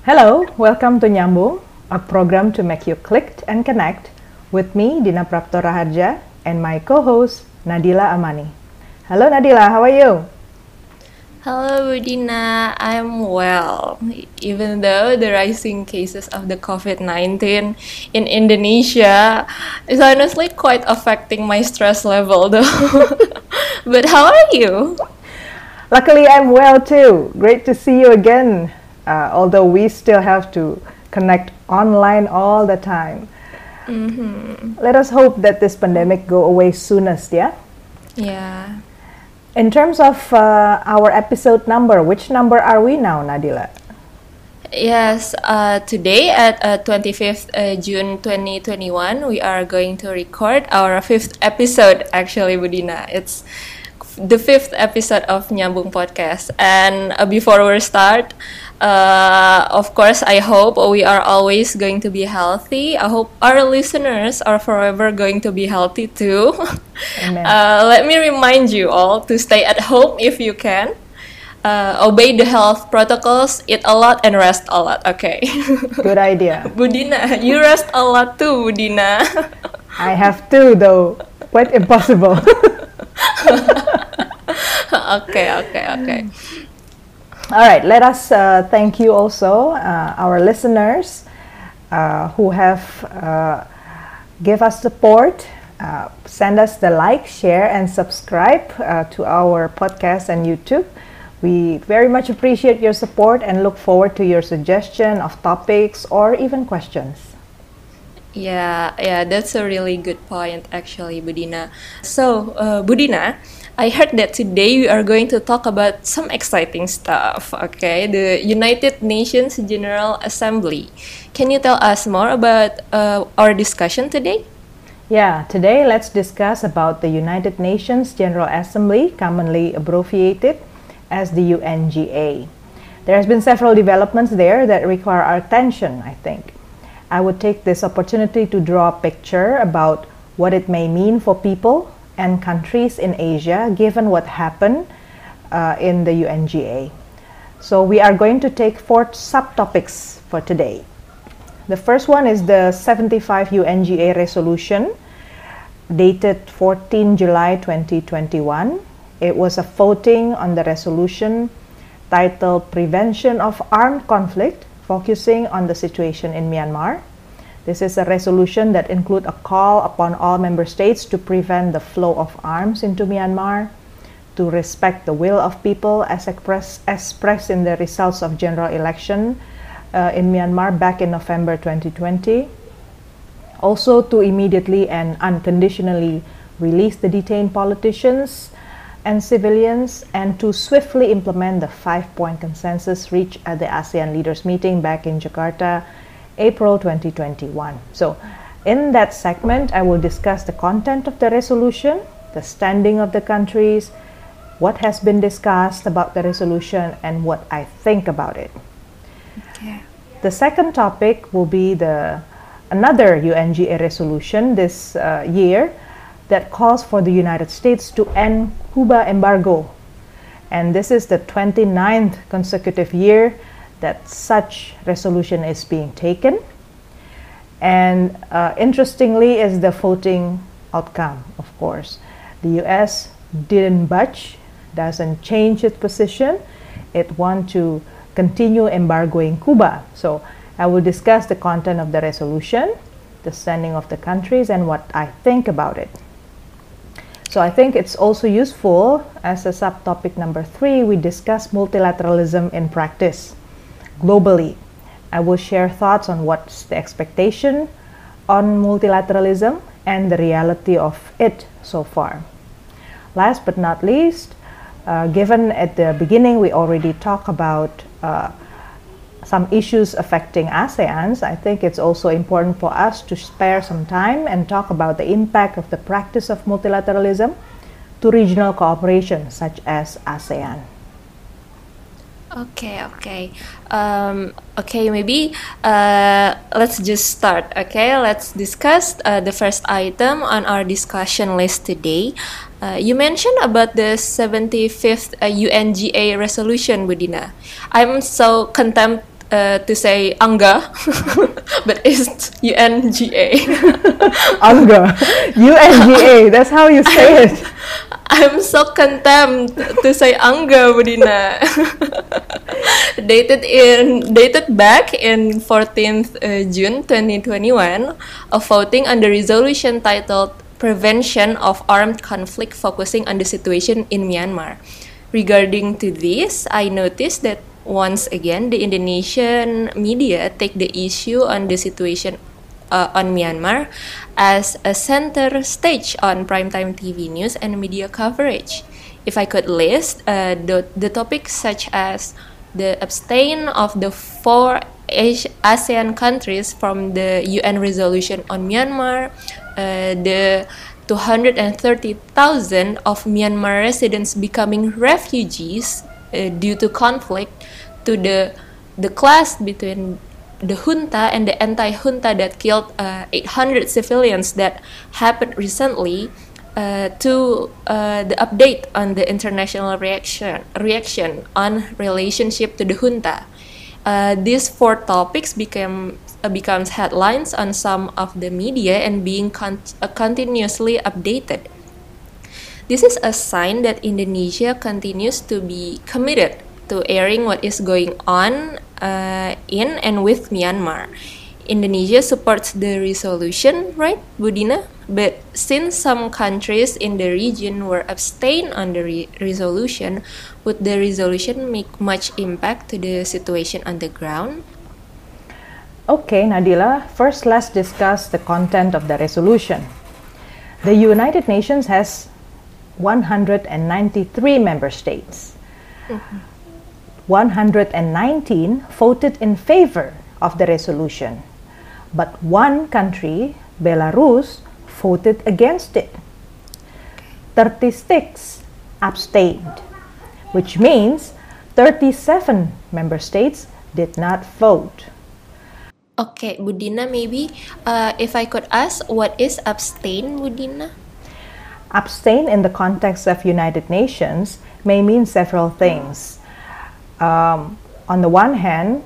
Hello, welcome to Nyambung, a program to make you click and connect with me, Dina Prapto Raharja, and my co-host, Nadila Amani. Hello Nadila, how are you? Hello, Budina. I'm well. Even though the rising cases of the COVID 19 in Indonesia is honestly quite affecting my stress level, though. but how are you? Luckily, I'm well too. Great to see you again. Uh, although we still have to connect online all the time. Mm-hmm. Let us hope that this pandemic go away soonest, yeah? Yeah. In terms of uh, our episode number, which number are we now, Nadila? Yes, uh, today at uh, 25th uh, June 2021, we are going to record our fifth episode, actually, Budina. It's the fifth episode of Nyambung Podcast. And uh, before we start, uh, of course, I hope we are always going to be healthy. I hope our listeners are forever going to be healthy too. uh, let me remind you all to stay at home if you can. Uh, obey the health protocols, eat a lot, and rest a lot. Okay. Good idea. Budina, you rest a lot too, Budina. I have to, though. Quite impossible. okay, okay, okay. All right, let us uh, thank you also, uh, our listeners uh, who have uh, give us support. Uh, send us the like, share, and subscribe uh, to our podcast and YouTube. We very much appreciate your support and look forward to your suggestion of topics or even questions. Yeah, yeah, that's a really good point, actually, Budina. So, Budina, I heard that today we are going to talk about some exciting stuff. Okay, the United Nations General Assembly. Can you tell us more about uh, our discussion today? Yeah, today let's discuss about the United Nations General Assembly, commonly abbreviated as the UNGA. There has been several developments there that require our attention, I think. I would take this opportunity to draw a picture about what it may mean for people and countries in Asia given what happened uh, in the UNGA. So we are going to take four subtopics for today. The first one is the 75 UNGA resolution dated 14 July 2021. It was a voting on the resolution titled Prevention of Armed Conflict, focusing on the situation in Myanmar. This is a resolution that includes a call upon all member states to prevent the flow of arms into Myanmar, to respect the will of people as express, expressed in the results of general election uh, in Myanmar back in November 2020. Also to immediately and unconditionally release the detained politicians and civilians and to swiftly implement the five-point consensus reached at the ASEAN leaders meeting back in Jakarta April 2021. So, in that segment, I will discuss the content of the resolution, the standing of the countries, what has been discussed about the resolution, and what I think about it. Okay. The second topic will be the another UNGA resolution this uh, year that calls for the United States to end Cuba embargo. And this is the 29th consecutive year that such resolution is being taken. And uh, interestingly is the voting outcome, of course. The US didn't budge, doesn't change its position. It wants to continue embargoing Cuba. So I will discuss the content of the resolution, the standing of the countries, and what I think about it. So I think it's also useful as a subtopic number three, we discuss multilateralism in practice globally. I will share thoughts on what's the expectation on multilateralism and the reality of it so far. Last but not least, uh, given at the beginning we already talked about uh, some issues affecting ASEANs, I think it's also important for us to spare some time and talk about the impact of the practice of multilateralism to regional cooperation such as ASEAN. Okay, okay. Um, okay, maybe uh, let's just start. Okay, let's discuss uh, the first item on our discussion list today. Uh, you mentioned about the 75th UNGA uh, resolution, Budina. I'm so contempt uh, to say Angga, but it's UNGA. Angga, UNGA. That's how you say it. I'm so contempt to say Angga, Budina. dated in dated back in 14th uh, June 2021, a voting on the resolution titled "Prevention of Armed Conflict," focusing on the situation in Myanmar. Regarding to this, I noticed that once again the Indonesian media take the issue on the situation uh, on Myanmar as a center stage on primetime TV news and media coverage. If I could list uh, the, the topics such as the abstain of the four ASEAN countries from the UN resolution on Myanmar, uh, the 230,000 of Myanmar residents becoming refugees uh, due to conflict, to the the clash between the junta and the anti-junta that killed uh, 800 civilians that happened recently uh, to uh, the update on the international reaction reaction on relationship to the junta. Uh, these four topics became uh, becomes headlines on some of the media and being con- uh, continuously updated. This is a sign that Indonesia continues to be committed to airing what is going on uh, in and with Myanmar. Indonesia supports the resolution, right, Budina? But since some countries in the region were abstain on the re resolution, would the resolution make much impact to the situation on the ground? Okay, Nadila, first let's discuss the content of the resolution. The United Nations has 193 member states. Mm -hmm. 119 voted in favor of the resolution, but one country, Belarus, voted against it. 36 abstained, which means 37 member states did not vote. Okay, Budina, maybe uh, if I could ask, what is abstain, Budina? Abstain in the context of United Nations may mean several things um, on the one hand,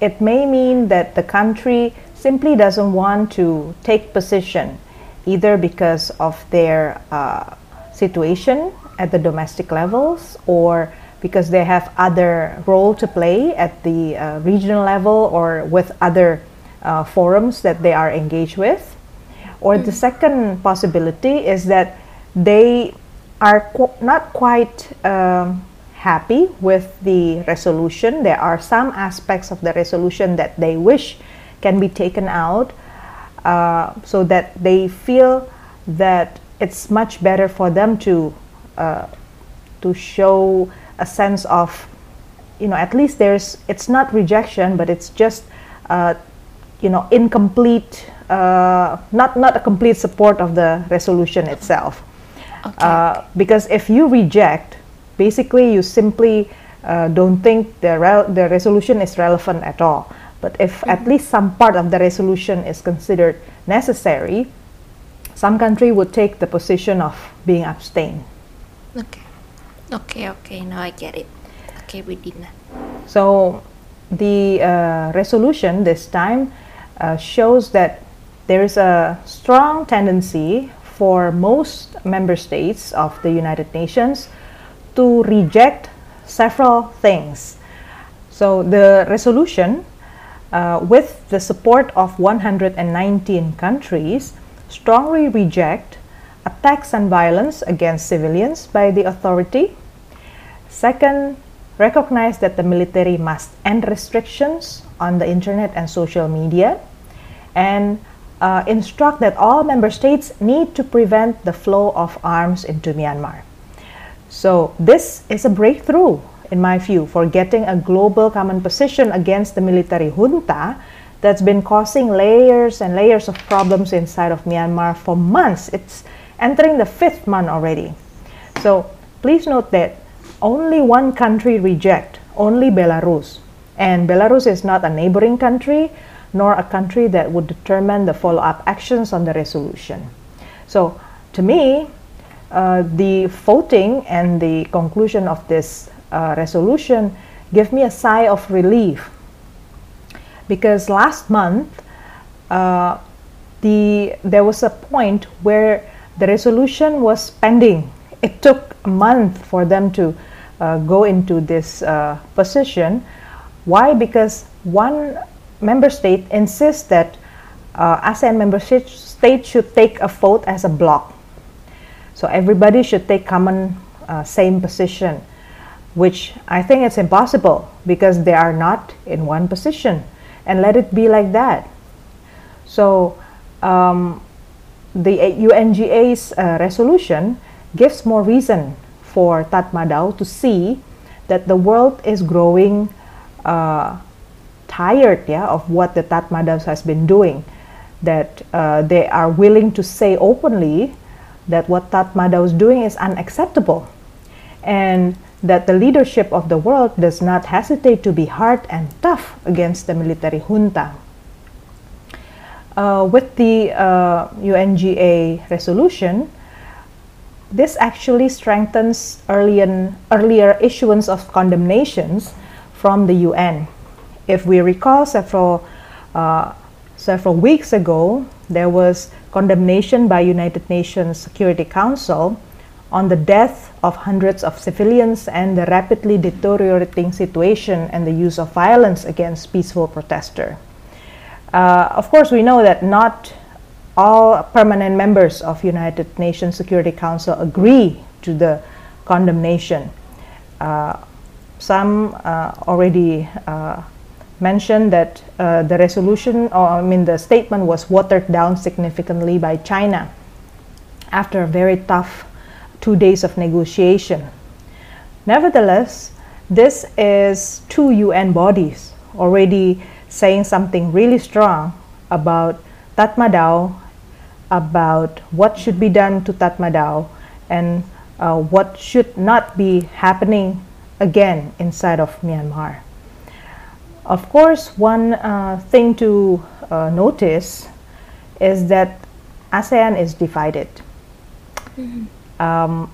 it may mean that the country simply doesn't want to take position, either because of their uh, situation at the domestic levels or because they have other role to play at the uh, regional level or with other uh, forums that they are engaged with. Or mm. the second possibility is that they are qu not quite um, happy with the resolution. There are some aspects of the resolution that they wish can be taken out uh, so that they feel that it's much better for them to uh, to show a sense of you know at least there's it's not rejection but it's just uh, you know incomplete uh, not not a complete support of the resolution itself okay. Uh, because if you reject basically you simply uh, don't think the, the resolution is relevant at all. But if mm-hmm. at least some part of the resolution is considered necessary, some country would take the position of being abstain. Okay. Okay, okay, now I get it. Okay, we did that. So the uh, resolution this time uh, shows that there is a strong tendency for most member states of the United Nations to reject several things. So the resolution, uh, with the support of 119 countries, strongly reject attacks and violence against civilians by the authority. Second, recognize that the military must end restrictions on the internet and social media and uh, instruct that all member states need to prevent the flow of arms into Myanmar. So this is a breakthrough, in my view, for getting a global common position against the military junta that's been causing layers and layers of problems inside of Myanmar for months. It's entering the fifth month already. So please note that only one country reject, only Belarus. And Belarus is not a neighboring country, nor a country that would determine the follow-up actions on the resolution. So to me, uh, the voting and the conclusion of this uh, resolution gave me a sigh of relief because last month uh, the there was a point where the resolution was pending. It took a month for them to uh, go into this uh, position. Why? Because one member state insists that ASEAN member states should take a vote as a block. So everybody should take common uh, same position, which I think it's impossible because they are not in one position. And let it be like that. So um, the UNGA's uh, resolution gives more reason for Tatmadaw to see that the world is growing uh, tired yeah, of what the Tatmadaws has been doing. That uh, they are willing to say openly that what Tatmadaw is doing is unacceptable. And that the leadership of the world does not hesitate to be hard and tough against the military junta. Uh, with the uh, UNGA resolution, this actually strengthens earlier, earlier issuance of condemnations from the UN. If we recall several, uh, several weeks ago, there was condemnation by United Nations Security Council on the death of hundreds of civilians and the rapidly deteriorating situation and the use of violence against peaceful protesters. Uh, of course, we know that not all permanent members of United Nations Security Council agree to the condemnation. Uh, some uh, already uh, mentioned that uh, the resolution, or I mean the statement was watered down significantly by China after a very tough two days of negotiation. Nevertheless, this is two UN bodies already saying something really strong about Tatmadaw, about what should be done to Tatmadaw, and uh, what should not be happening again inside of Myanmar. Of course, one uh, thing to uh, notice is that ASEAN is divided. Mm-hmm. Um,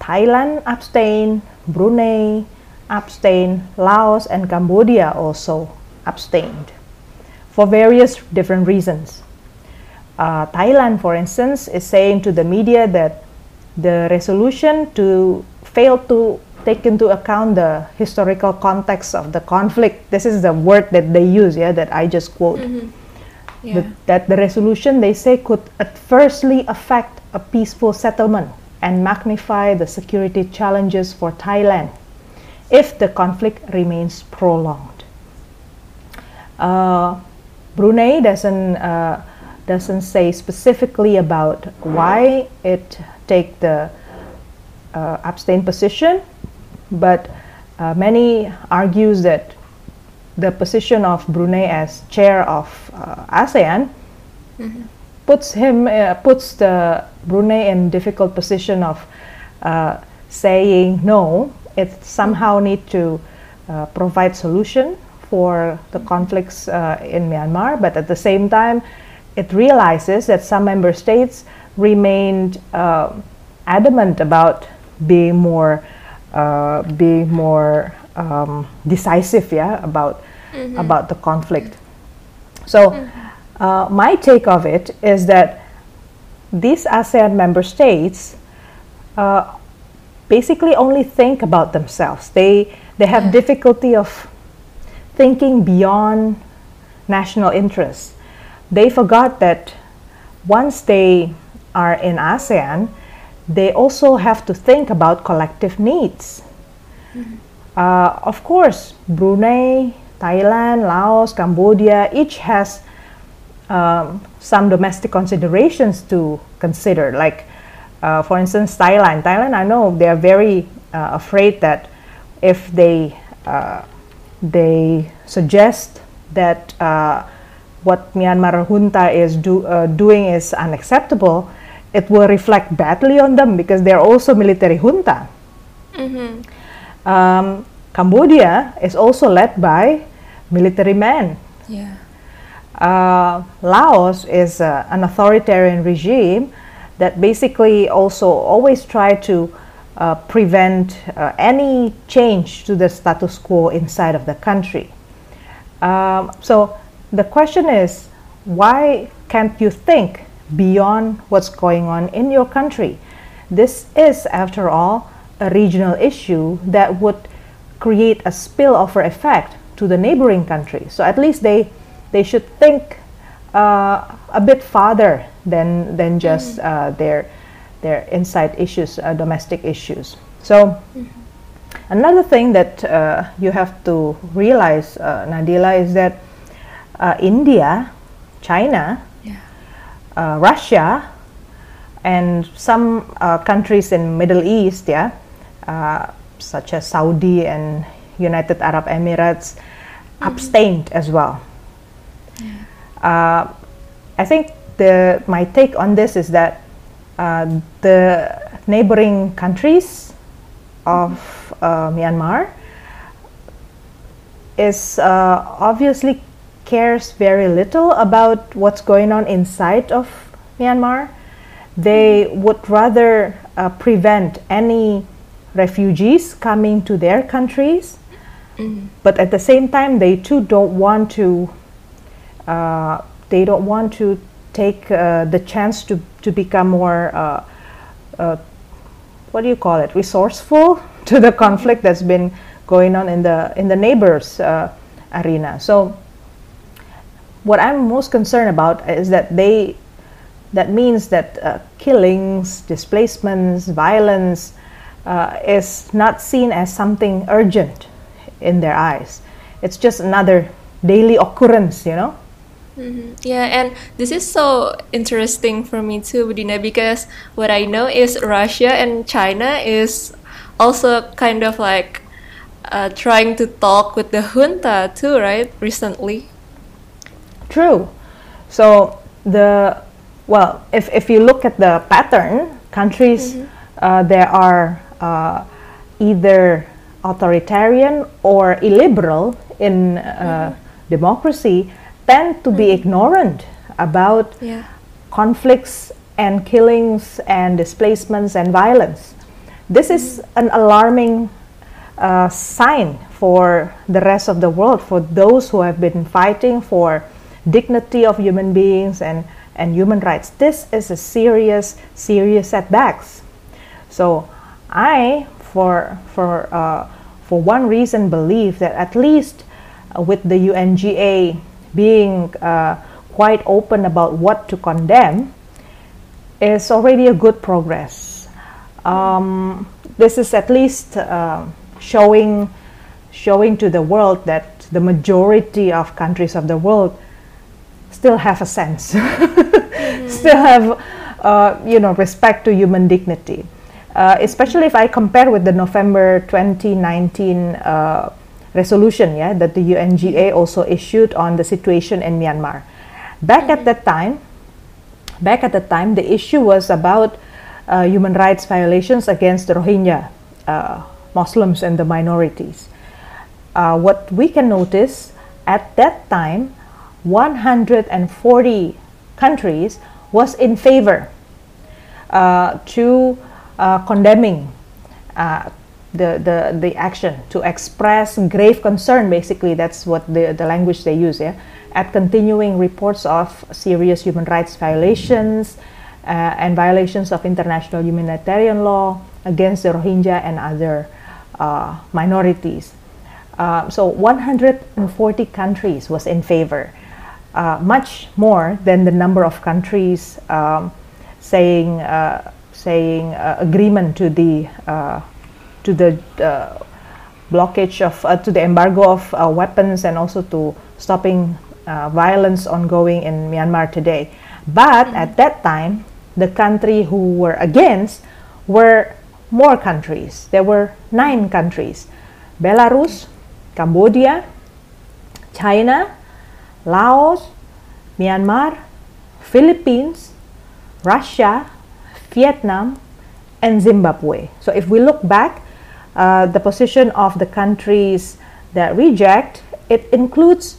Thailand abstained, Brunei abstained, Laos and Cambodia also abstained for various different reasons. Uh, Thailand, for instance, is saying to the media that the resolution to fail to take into account the historical context of the conflict. This is the word that they use, yeah, that I just quote. Mm-hmm. Yeah. The, that the resolution they say could adversely affect a peaceful settlement and magnify the security challenges for Thailand if the conflict remains prolonged. Uh, Brunei doesn't uh, doesn't say specifically about why it take the uh, abstain position, but uh, many argues that the position of Brunei as chair of uh, ASEAN mm-hmm. puts him uh, puts the Brunei in difficult position of uh, saying no. It somehow need to uh, provide solution for the conflicts uh, in Myanmar, but at the same time, it realizes that some member states remained uh, adamant about being more, uh, being more um, decisive, yeah, about mm-hmm. about the conflict. So, mm-hmm. uh, my take of it is that these ASEAN member states uh, basically only think about themselves. They they have yeah. difficulty of thinking beyond national interests. They forgot that once they are in ASEAN, they also have to think about collective needs. Mm-hmm. Uh, of course, Brunei, Thailand, Laos, Cambodia, each has um, some domestic considerations to consider. Like, uh, for instance, Thailand. Thailand, I know they are very uh, afraid that if they uh, they suggest that uh, what Myanmar junta is do, uh, doing is unacceptable, it will reflect badly on them because they're also military junta. Mm-hmm. Um, Cambodia is also led by military men. Yeah. Uh, Laos is uh, an authoritarian regime that basically also always try to uh, prevent uh, any change to the status quo inside of the country. Um, so the question is, why can't you think beyond what's going on in your country? This is, after all, a regional issue that would create a spillover effect to the neighboring countries. So at least they they should think uh, a bit farther than than just mm. uh, their their inside issues, uh, domestic issues. So. Mm-hmm. Another thing that uh, you have to realize, uh, Nadila, is that uh, India, China. Uh, Russia, and some uh, countries in Middle East, yeah, uh, such as Saudi and United Arab Emirates, mm-hmm. abstained as well. Yeah. I think the my take on this is that the neighboring countries of mm-hmm uh, Myanmar is uh, obviously cares very little about what's going on inside of Myanmar. They would rather uh, prevent any refugees coming to their countries, mm. but at the same time, they too don't want to. Uh, they don't want to take uh, the chance to to become more. Uh, what do you call it? Resourceful to the conflict that's been going on in the in the neighbors uh, arena. So what I'm most concerned about is that they that means that uh, killings, displacements, violence uh, is not seen as something urgent in their eyes. It's just another daily occurrence, you know. Mm-hmm. Yeah, and this is so interesting for me too, Budina, because what I know is Russia and China is also kind of like uh, trying to talk with the junta too, right? Recently. True. So the well, if if you look at the pattern, countries mm-hmm. uh, there are uh, either authoritarian or illiberal in uh, mm-hmm. democracy tend to mm-hmm. be ignorant about yeah. conflicts and killings and displacements and violence. This is an alarming uh, sign for the rest of the world, for those who have been fighting for dignity of human beings and, and human rights. This is a serious, serious setbacks. So I, for, for, uh, for one reason, believe that at least uh, with the UNGA being uh, quite open about what to condemn, is already a good progress um, this is at least uh, showing showing to the world that the majority of countries of the world still have a sense, mm-hmm. still have uh, you know respect to human dignity. Uh, especially if I compare with the November 2019 uh, resolution, yeah, that the UNGA also issued on the situation in Myanmar. Back mm-hmm. at that time, back at the time, the issue was about uh, human rights violations against the Rohingya uh, Muslims and the minorities. Uh, what we can notice at that time, 140 countries was in favor uh, to uh, condemning uh, the, the, the action, to express grave concern, basically, that's what the, the language they use, yeah, at continuing reports of serious human rights violations, uh, and violations of international humanitarian law against the Rohingya and other uh, minorities. Uh, so 140 countries was in favor, uh, much more than the number of countries um, saying uh, saying uh, agreement to the to the blockage of to the embargo of weapons and also to stopping violence ongoing in Myanmar today. But at that time, the country who were against were more countries. There were nine countries Belarus, Cambodia, China, Laos, Myanmar, Philippines, Russia, Vietnam, and Zimbabwe. So if we look back, uh, the position of the countries that reject, it includes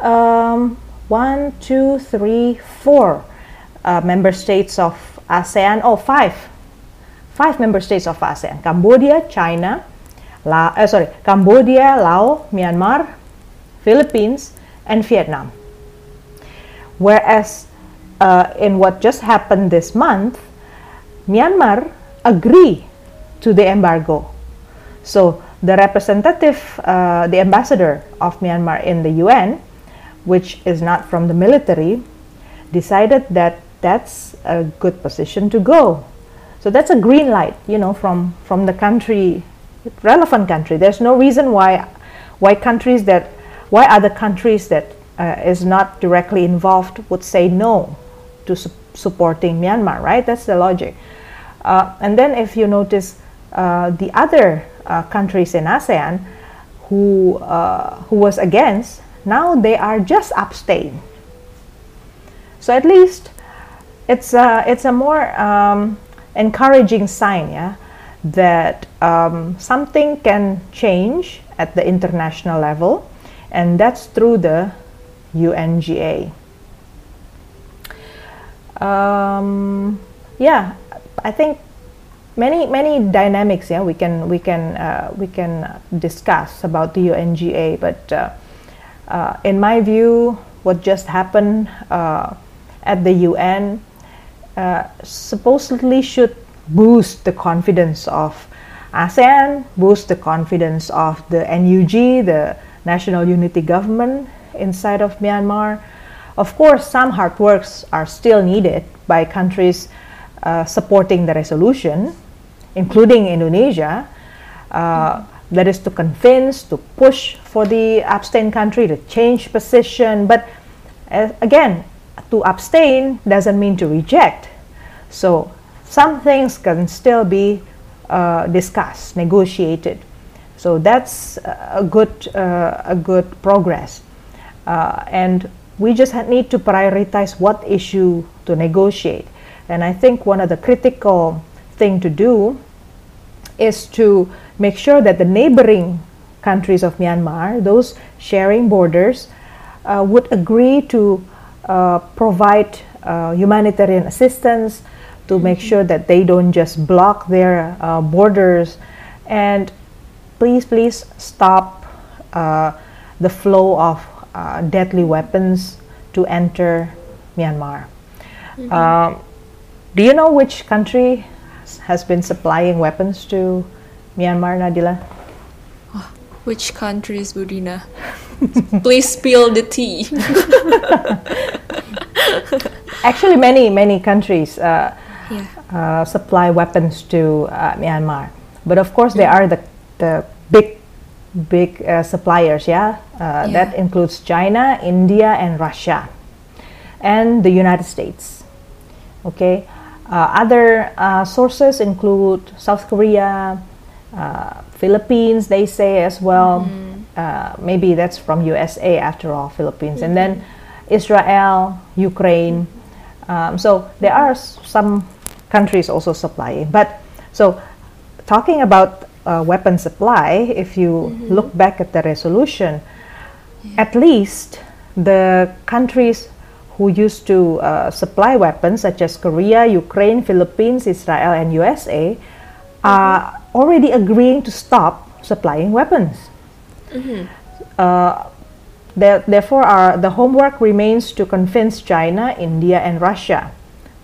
um, one, two, three, four uh, member states of ASEAN, or oh, five, five member states of ASEAN, Cambodia, China, La, uh, sorry, Cambodia, Laos, Myanmar, Philippines, and Vietnam. Whereas uh, in what just happened this month, Myanmar agree to the embargo. So the representative, uh, the ambassador of Myanmar in the UN, which is not from the military, decided that that's a good position to go. So that's a green light, you know, from from the country, relevant country. There's no reason why why countries that why other countries that uh, is not directly involved would say no to su supporting Myanmar, right? That's the logic. Uh, and then if you notice uh, the other uh, countries in ASEAN who uh, who was against, now they are just abstain. So at least it's a, it's a more um, encouraging sign, yeah, that um, something can change at the international level, and that's through the UNGA. Um, yeah, I think many many dynamics. Yeah, we can we can uh, we can discuss about the UNGA, but uh, uh, in my view, what just happened uh, at the UN uh, supposedly should boost the confidence of ASEAN, boost the confidence of the NUG, the National Unity Government inside of Myanmar. Of course, some hard works are still needed by countries uh, supporting the resolution, including Indonesia. Uh, that is to convince, to push for the abstain country to change position. But uh, again, to abstain doesn't mean to reject. So some things can still be uh, discussed, negotiated. So that's a good, uh, a good progress. Uh, and we just need to prioritize what issue to negotiate. And I think one of the critical thing to do is to make sure that the neighboring countries of Myanmar, those sharing borders, uh, would agree to uh, provide uh, humanitarian assistance, to make mm-hmm. sure that they don't just block their uh, borders, and please, please stop uh, the flow of uh, deadly weapons to enter Myanmar. Mm-hmm. Um, do you know which country has been supplying weapons to Myanmar, Nadila? Oh, which countries, Budina? Please spill the tea. Actually, many many countries uh, yeah. uh, supply weapons to uh, Myanmar, but of course, mm. are the the big big uh, suppliers. Yeah? Uh, yeah, that includes China, India, and Russia, and the United States. Okay. Uh, other uh, sources include South Korea, uh, Philippines, they say as well. Mm-hmm. maybe that's from USA after all, Philippines. Mm-hmm. And then Israel, Ukraine. Um, so there are some countries also supplying. But so talking about uh, weapon supply, if you mm-hmm. look back at the resolution, yeah. at least the countries who used to uh, supply weapons, such as Korea, Ukraine, Philippines, Israel, and USA, are mm-hmm. already agreeing to stop supplying weapons. Mm-hmm. Uh, there, therefore, our, the homework remains to convince China, India, and Russia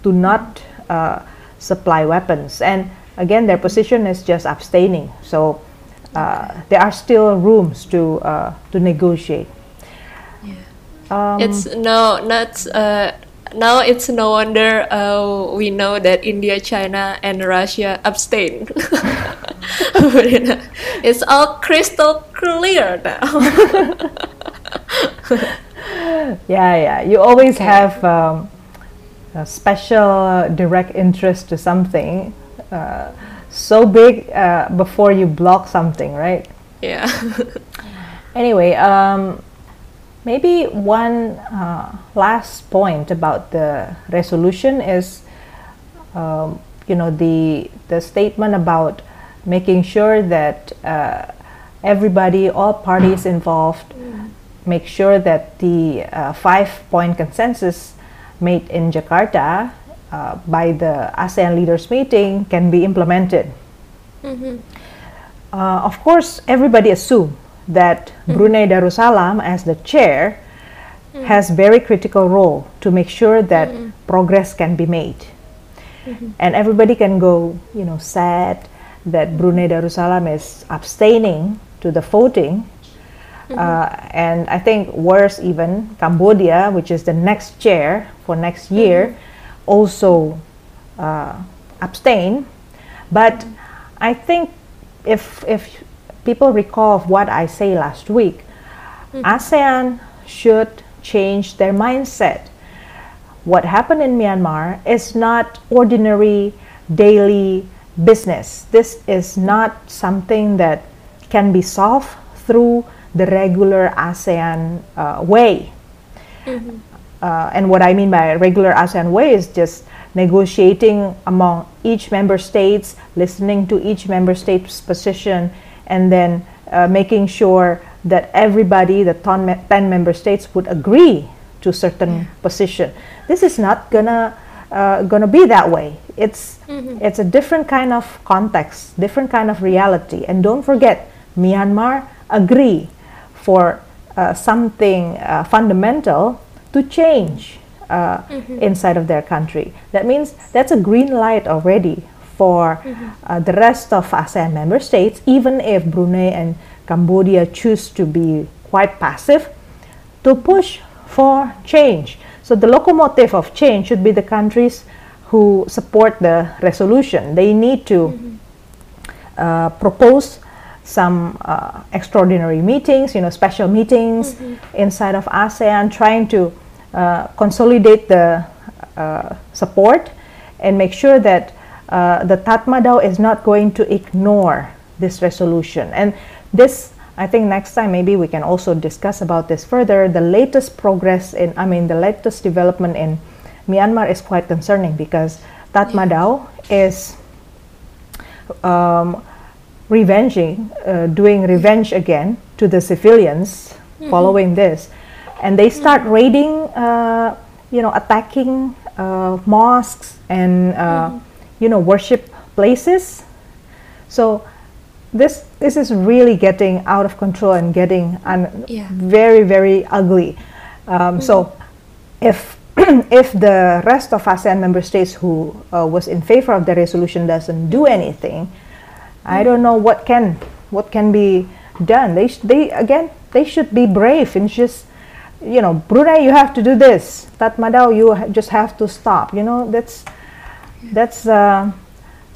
to not uh, supply weapons. And again, their position is just abstaining. So uh, there are still rooms to uh, to negotiate. Um, it's no, not uh, now. It's no wonder uh, we know that India, China, and Russia abstain. it's all crystal clear now. yeah, yeah. You always okay. have um, a special direct interest to something uh, so big uh, before you block something, right? Yeah. anyway, um, Maybe one uh, last point about the resolution is, um, you know, the the statement about making sure that uh, everybody, all parties involved, make sure that the uh, five-point consensus made in Jakarta uh, by the ASEAN leaders meeting can be implemented. Mm-hmm. Uh, of course, everybody assumed that mm-hmm. Brunei Darussalam, as the chair, mm. has very critical role to make sure that mm. progress can be made. Mm-hmm. And everybody can go, you know, sad that Brunei Darussalam is abstaining to the voting. Mm-hmm. Uh, and I think worse even, Cambodia, which is the next chair for next year, mm-hmm. Also uh, abstain. But. I think if if people recall of what I say last week, mm-hmm. ASEAN should change their mindset. What happened in Myanmar is not ordinary daily business. This is not something that can be solved through the regular ASEAN uh, way. Mm-hmm. Uh, and what I mean by regular ASEAN way is just negotiating among each member states, listening to each member state's position, and then uh, making sure that everybody, the 10 member states, would agree to certain yeah. position. This is not gonna uh, gonna be that way. It's mm-hmm. it's a different kind of context, different kind of reality. And don't forget, Myanmar agree for uh, something uh, fundamental to change uh, mm-hmm. inside of their country. That means that's a green light already for mm-hmm. Uh, the rest of ASEAN member states, even if Brunei and Cambodia choose to be quite passive, to push for change. So the locomotive of change should be the countries who support the resolution. They need to mm-hmm. uh, propose some uh, extraordinary meetings, you know, special meetings mm-hmm. inside of ASEAN, trying to uh, consolidate the uh, support and make sure that uh, the Tatmadaw is not going to ignore this resolution. And this, I think next time maybe we can also discuss about this further. The latest progress in, I mean, the latest development in Myanmar is quite concerning because Tatmadaw is um, revenging, uh, doing revenge again to the civilians mm-hmm. following this. And they start mm-hmm. raiding, uh, you know, attacking uh, mosques and, uh, mm-hmm. you know, worship places. So this this is really getting out of control and getting un- yeah. very very ugly. Um, mm-hmm. So if if the rest of ASEAN member states who uh, was in favor of the resolution doesn't do anything. I don't know what can what can be done. They sh- they again they should be brave and just you know Brunei you have to do this. Tatmadaw you ha- just have to stop. You know that's that's. Uh,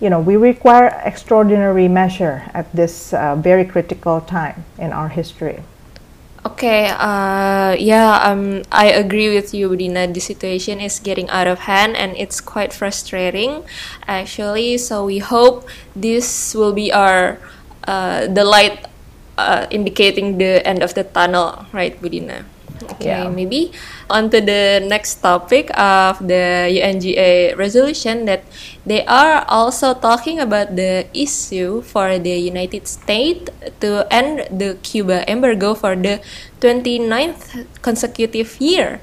you know, we require extraordinary measure at this uh, very critical time in our history. Okay, uh, yeah, um, I agree with you, Dinna. The situation is getting out of hand and it's quite frustrating, actually. So we hope this will be our uh, the light uh, indicating the end of the tunnel, right, Budina? Okay, yeah. maybe on to the next topic of the UNGA resolution that they are also talking about the issue for the United States to end the Cuba embargo for the 29th consecutive year.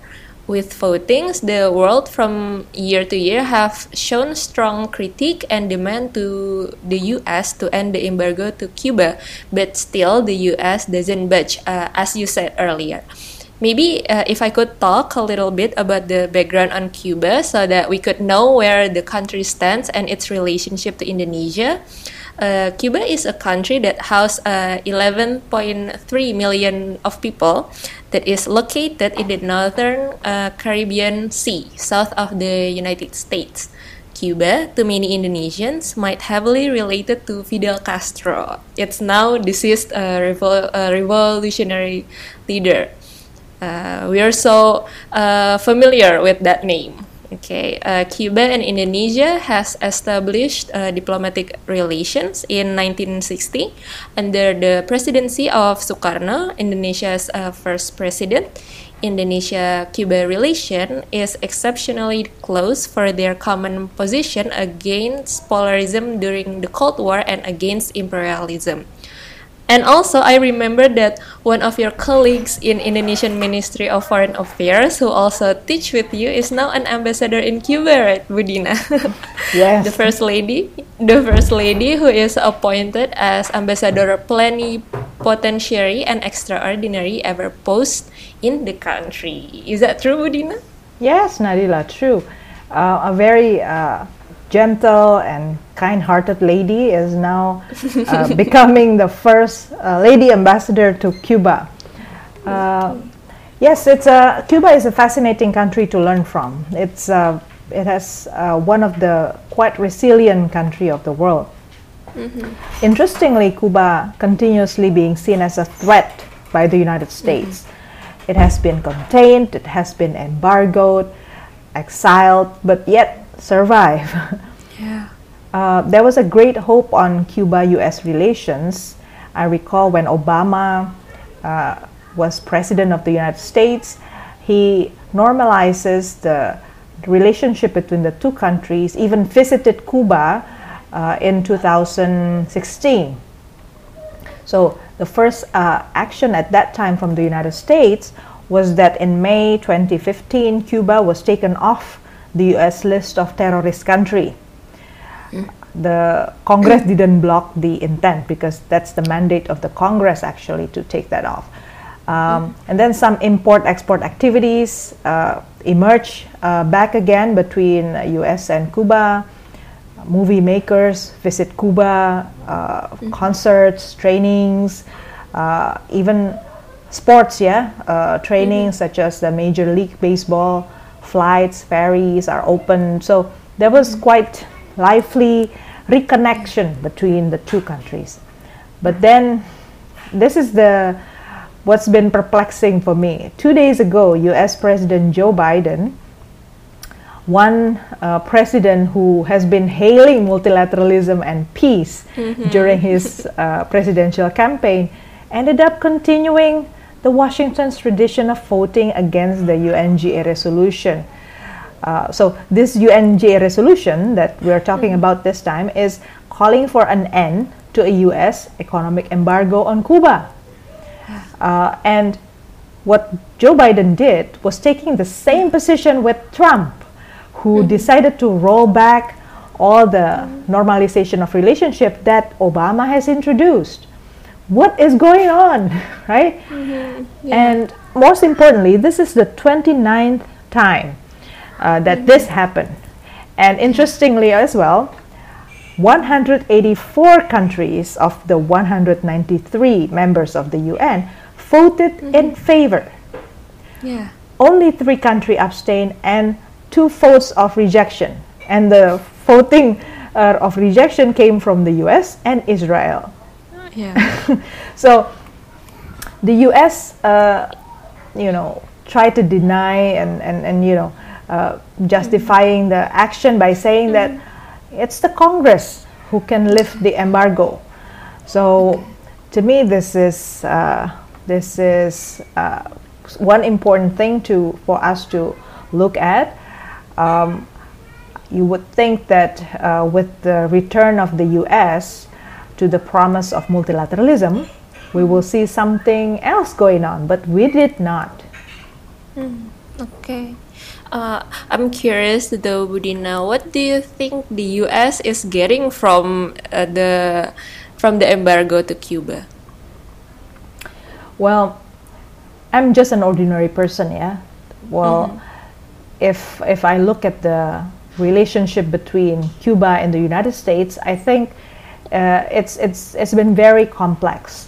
With votings, the world from year to year have shown strong critique and demand to the US to end the embargo to Cuba, but still the US doesn't budge, uh, as you said earlier. Maybe uh, if I could talk a little bit about the background on Cuba so that we could know where the country stands and its relationship to Indonesia. Uh, Cuba is a country that houses uh, 11.3 million of people that is located in the northern uh, Caribbean Sea, south of the United States. Cuba, to many Indonesians, might heavily related to Fidel Castro. It's now deceased uh, revol- uh, revolutionary leader. Uh, we are so uh, familiar with that name. Okay, uh, Cuba and Indonesia has established uh, diplomatic relations in 1960 under the presidency of Sukarno, Indonesia's uh, first president. Indonesia-Cuba relation is exceptionally close for their common position against polarism during the Cold War and against imperialism. And also, I remember that one of your colleagues in Indonesian Ministry of Foreign Affairs, who also teach with you, is now an ambassador in Cuba, right, Budina? Yes. the first lady, the first lady who is appointed as ambassador plenipotentiary and extraordinary ever post in the country. Is that true, Budina? Yes, Nadila, true. Uh, a very uh, gentle and kind-hearted lady is now uh, becoming the first uh, lady ambassador to Cuba. Uh, yes, it's a Cuba is a fascinating country to learn from. It's uh, it has one of the quite resilient country of the world. Mm-hmm. Interestingly, Cuba continuously being seen as a threat by the United States. Mm-hmm. It has been contained, it has been embargoed, exiled, but yet survive. Yeah. Uh, there was a great hope on Cuba US relations. I recall when Obama uh, was president of the United States, he normalizes the relationship between the two countries, even visited Cuba uh, in 2016. So the first uh, action at that time from the United States was that in May 2015, Cuba was taken off the US list of terrorist country. The Congress didn't block the intent because that's the mandate of the Congress actually to take that off. Um, and then some import-export activities uh, emerge uh, back again between US and Cuba. Movie makers visit Cuba, uh, mm-hmm. concerts, trainings, uh, even sports, yeah, uh, trainings mm-hmm. such as the Major League Baseball flights, ferries are open. So there was quite lively reconnection between the two countries. But then, this is the what's been perplexing for me. Two days ago, U.S. President Joe Biden, one uh, president who has been hailing multilateralism and peace mm-hmm. during his uh, presidential campaign, ended up continuing the Washington's tradition of voting against the UNGA resolution. Uh, so this UNGA resolution that we're talking mm-hmm. about this time is calling for an end to a U.S. economic embargo on Cuba. Uh, and what Joe Biden did was taking the same position with Trump, who mm-hmm. decided to roll back all the normalization of relationship that Obama has introduced what is going on, right? Mm-hmm. Yeah. And most importantly, this is the 29th time uh, that mm-hmm. this happened. And interestingly as well, 184 countries of the 193 members of the UN voted mm-hmm. in favor. Yeah. Only three countries abstained and two votes of rejection. And the voting uh, of rejection came from the US and Israel. Yeah. so the U.S. Uh, you know tried to deny and and, and you know uh, justifying mm-hmm. the action by saying mm-hmm. that it's the Congress who can lift the embargo. So to me, this is uh, this is uh, one important thing to for us to look at. Um, you would think that uh, with the return of the U.S to the promise of multilateralism, we will see something else going on, but we did not. Mm, okay. Uh, I'm curious though, Bu Dinna, what do you think the U.S. is getting from uh, the from the embargo to Cuba? Well, I'm just an ordinary person, yeah. Well, mm-hmm. if if I look at the relationship between Cuba and the United States, I think uh, it's, it's, it's been very complex.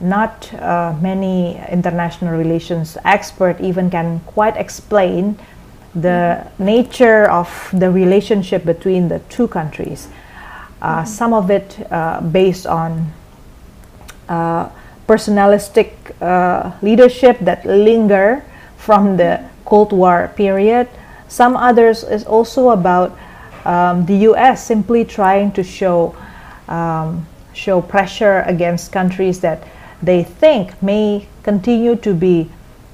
Not uh, many international relations expert even can quite explain the nature of the relationship between the two countries. Uh, mm-hmm. Some of it uh, based on uh, personalistic uh, leadership that linger from the Cold War period. Some others is also about um, the U.S. simply trying to show um, show pressure against countries that they think may continue to be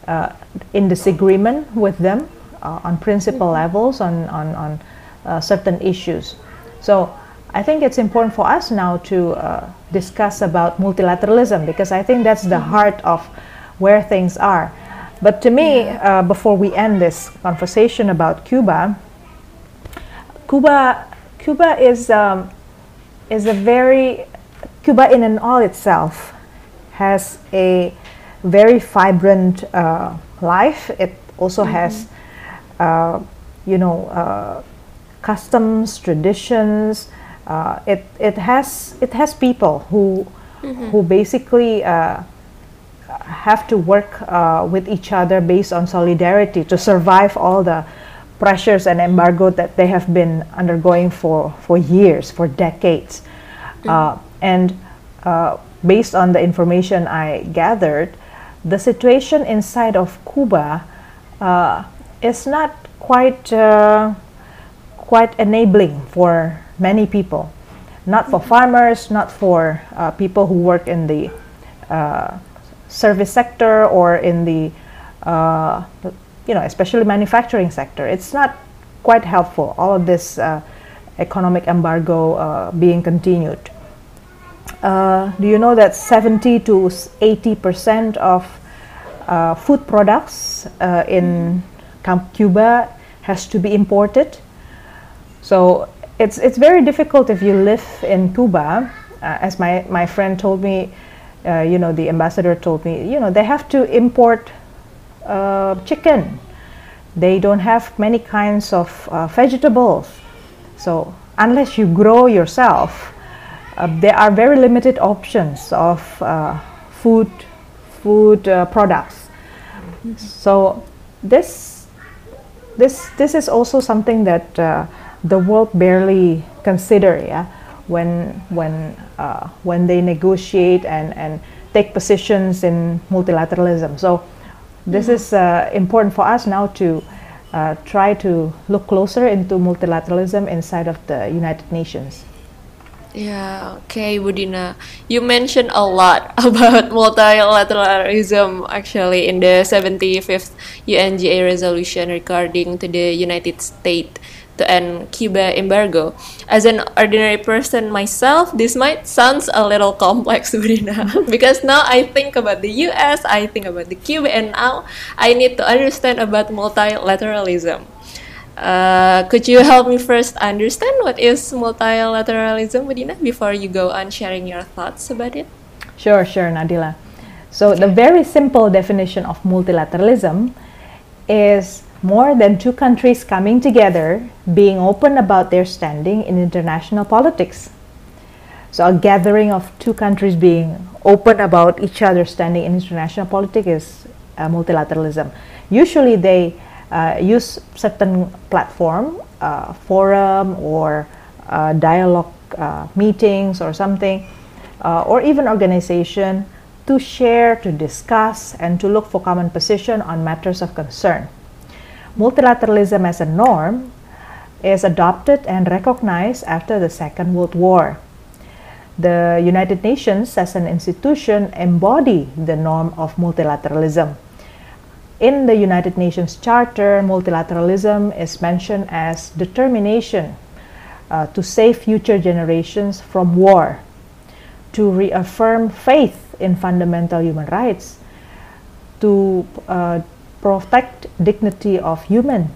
uh, in disagreement with them uh, on principal mm-hmm. levels on, on, on uh, certain issues. So I think it's important for us now to uh, discuss about multilateralism because I think that's the mm-hmm. heart of where things are. But to me, uh, before we end this conversation about Cuba, Cuba, Cuba is um, is a very Cuba in and all itself has a very vibrant uh, life. It also mm-hmm. has, uh, you know, uh, customs, traditions. Uh, it it has it has people who mm-hmm. who basically uh, have to work uh, with each other based on solidarity to survive all the pressures and embargo that they have been undergoing for for years, for decades, mm-hmm. and based on the information I gathered, the situation inside of Cuba uh, is not quite uh, quite enabling for many people, not for farmers, not for uh, people who work in the uh, service sector or in the uh, you know especially manufacturing sector. It's not quite helpful. All of this uh, economic embargo being continued. Uh, do you know that 70 to 80 percent of uh, food products uh, in Cuba has to be imported? So it's it's very difficult if you live in Cuba. Uh, as my, my friend told me, uh, you know, the ambassador told me, you know, they have to import chicken. They don't have many kinds of vegetables. So unless you grow yourself, uh, there are very limited options of uh, food food uh, products. So this this this is also something that uh, the world barely consider. Yeah, when when uh, when they negotiate and and take positions in multilateralism. So this is uh, important for us now to. try to look closer into multilateralism inside of the United Nations. Yeah, okay, Bu Dinna. You mentioned a lot about multilateralism actually in the 75th UNGA resolution regarding to the United States to end Cuba embargo. As an ordinary person myself, this might sounds a little complex, Bu Dinna, because now I think about the US, I think about the Cuba, and now I need to understand about multilateralism. Uh, could you help me first understand what is multilateralism, Bu Dinna, before you go on sharing your thoughts about it? Sure, sure, Nadila. So, the very simple definition of multilateralism is more than two countries coming together, being open about their standing in international politics. So, a gathering of two countries being open about each other's standing in international politics is uh, multilateralism. Usually, they uh, use certain platform, uh, forum or uh, dialogue uh, meetings or something, uh, or even organization to share, to discuss, and to look for common position on matters of concern. Multilateralism as a norm is adopted and recognized after the Second World War. The United Nations as an institution embody the norm of multilateralism in the United Nations Charter, multilateralism is mentioned as determination uh, to save future generations from war, to reaffirm faith in fundamental human rights, to uh, protect dignity of human,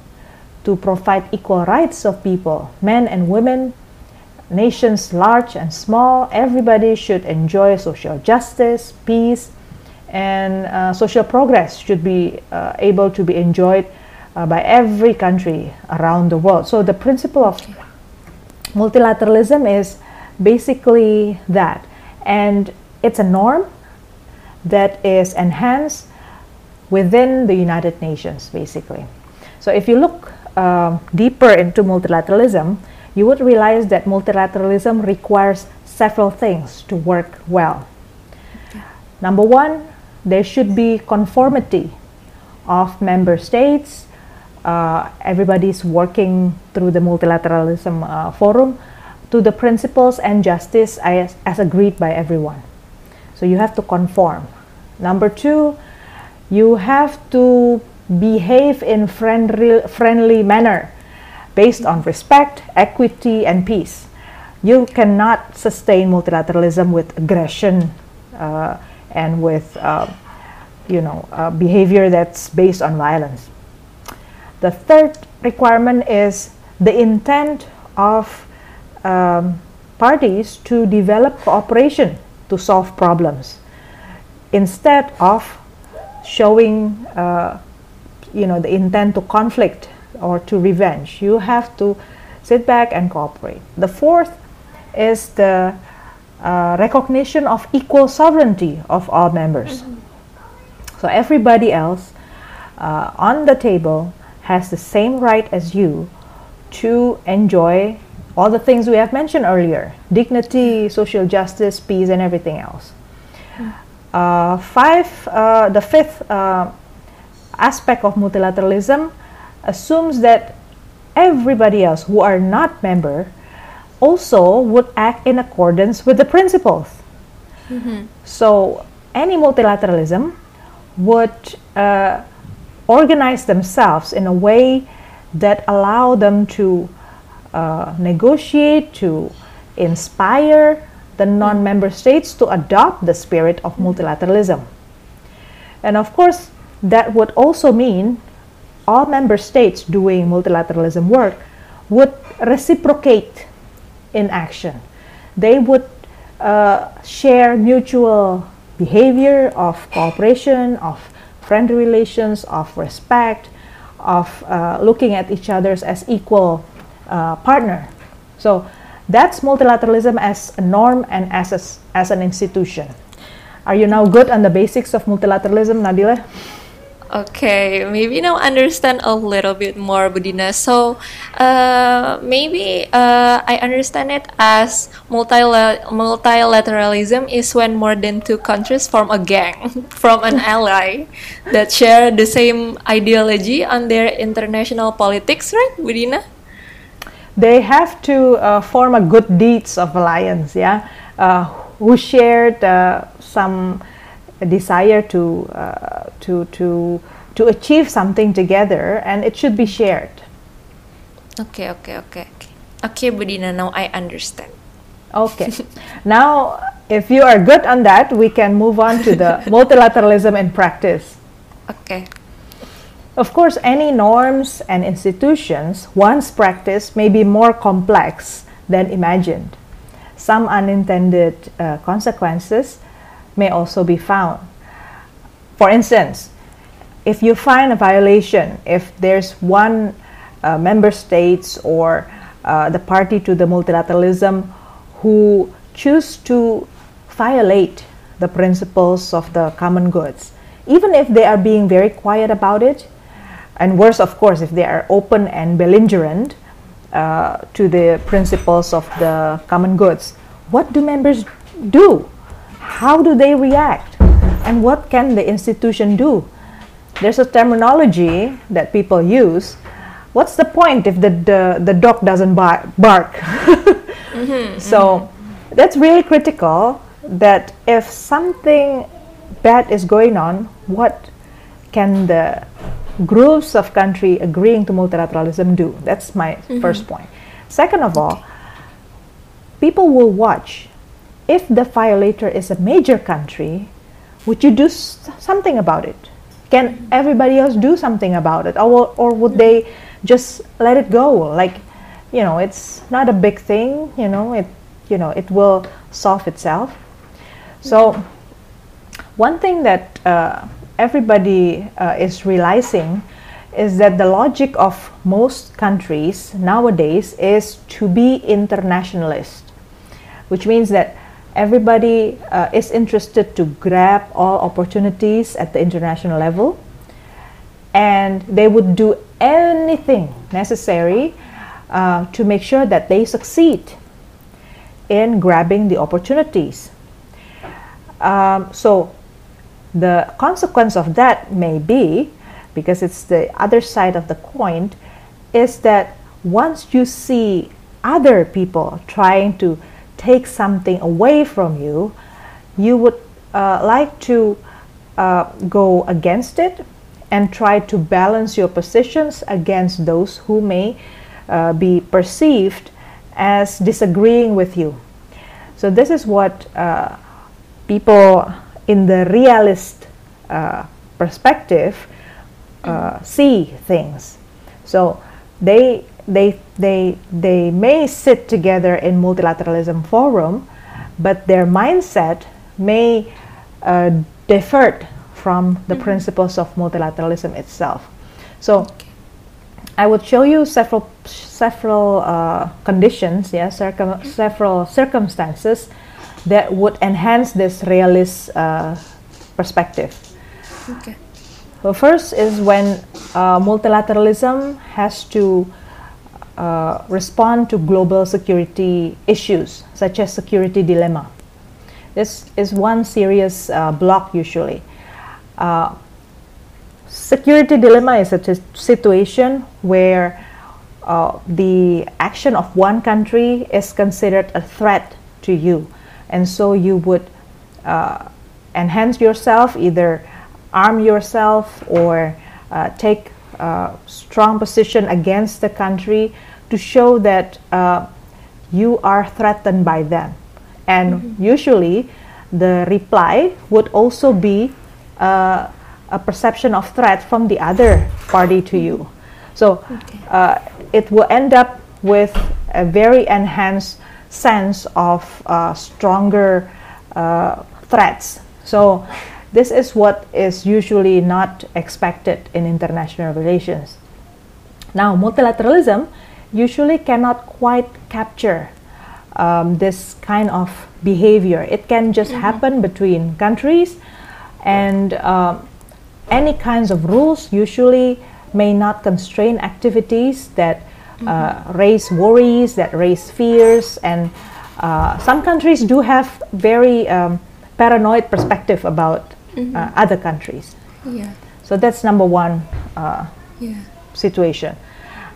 to provide equal rights of people, men and women, nations large and small, everybody should enjoy social justice, peace, and uh, social progress should be uh, able to be enjoyed uh, by every country around the world. So the principle of multilateralism is basically that, and it's a norm that is enhanced within the United Nations, basically. So if you look uh, deeper into multilateralism, you would realize that multilateralism requires several things to work well. Number one, there should be conformity of member states. Uh, everybody's working through the multilateralism uh, forum to the principles and justice as, as agreed by everyone. So you have to conform. Number two, you have to behave in friendly, friendly manner based on respect, equity, and peace. You cannot sustain multilateralism with aggression uh, and with uh, you know uh, behavior that's based on violence. The third requirement is the intent of um, parties to develop cooperation to solve problems. instead of showing uh, you know the intent to conflict or to revenge you have to sit back and cooperate the fourth is the uh, recognition of equal sovereignty of all members mm-hmm. so everybody else uh, on the table has the same right as you to enjoy all the things we have mentioned earlier dignity social justice peace and everything else mm. Five uh, the fifth uh, aspect of multilateralism assumes that everybody else who are not member also would act in accordance with the principles. Mm-hmm. So any multilateralism would uh, organize themselves in a way that allow them to uh, negotiate, to inspire the non-member states to adopt the spirit of multilateralism. And of course, that would also mean all member states doing multilateralism work would reciprocate in action. They would uh, share mutual behavior of cooperation, of friendly relations, of respect, of uh, looking at each other as equal uh, partner. So that's multilateralism as a norm and as, a, as an institution. Are you now good on the basics of multilateralism, Nadila? Okay, maybe now understand a little bit more, Bu Dinna. So, uh, maybe uh, I understand it as multilateralism is when more than two countries form a gang from an ally that share the same ideology on their international politics, right, Bu Dinna? They have to uh, form a good deeds of alliance, yeah, uh, who shared uh, some desire to uh, to to to achieve something together and it should be shared. Okay okay okay okay. Okay Bu Dinna now i understand. Okay. Now if you are good on that we can move on to the multilateralism in practice. Okay of course any norms and institutions once practiced may be more complex than imagined some unintended uh, consequences may also be found. For instance, if you find a violation, if there's one uh, member states or uh, the party to the multilateralism who choose to violate the principles of the common goods, even if they are being very quiet about it, and worse, of course, if they are open and belligerent uh, to the principles of the common goods, what do members do? how do they react and what can the institution do there's a terminology that people use what's the point if the the, the dog doesn't bark, bark? mm-hmm, so mm-hmm. that's really critical that if something bad is going on what can the groups of country agreeing to multilateralism do that's my mm-hmm. first point second of all people will watch if the violator is a major country, would you do s- something about it? Can everybody else do something about it? Or, or would they just let it go? Like, you know, it's not a big thing, you know, it, you know, it will solve itself. So, one thing that uh, everybody uh, is realizing is that the logic of most countries nowadays is to be internationalist, which means that everybody uh, is interested to grab all opportunities at the international level and they would do anything necessary uh, to make sure that they succeed in grabbing the opportunities. Um, so the consequence of that may be, because it's the other side of the coin, is that once you see other people trying to take something away from you, you would uh, like to uh, go against it and try to balance your positions against those who may uh, be perceived as disagreeing with you. So, this is what uh, people in the realist uh, perspective uh, see things. So, they they, they, they may sit together in multilateralism forum, but their mindset may uh, differed from the principles of multilateralism itself. So I would show you several several uh, conditions, yeah, circum- several circumstances that would enhance this realist uh, perspective. Okay. So first is when uh, multilateralism has to uh, respond to global security issues, such as security dilemma. This is one serious uh, block usually. Uh, security dilemma is a t- situation where uh, the action of one country is considered a threat to you, and so you would uh, enhance yourself, either arm yourself or uh, take a strong position against the country to show that uh, you are threatened by them. And usually, the reply would also be uh, a perception of threat from the other party to you. So uh, it will end up with a very enhanced sense of uh, stronger uh, threats. So this is what is usually not expected in international relations. Now, multilateralism usually cannot quite capture um, this kind of behavior. It can just happen between countries, and um, any kinds of rules usually may not constrain activities that uh, raise worries, that raise fears, and uh, some countries do have very um, paranoid perspective about uh, other countries. Yeah. So that's number one uh, Yeah. situation.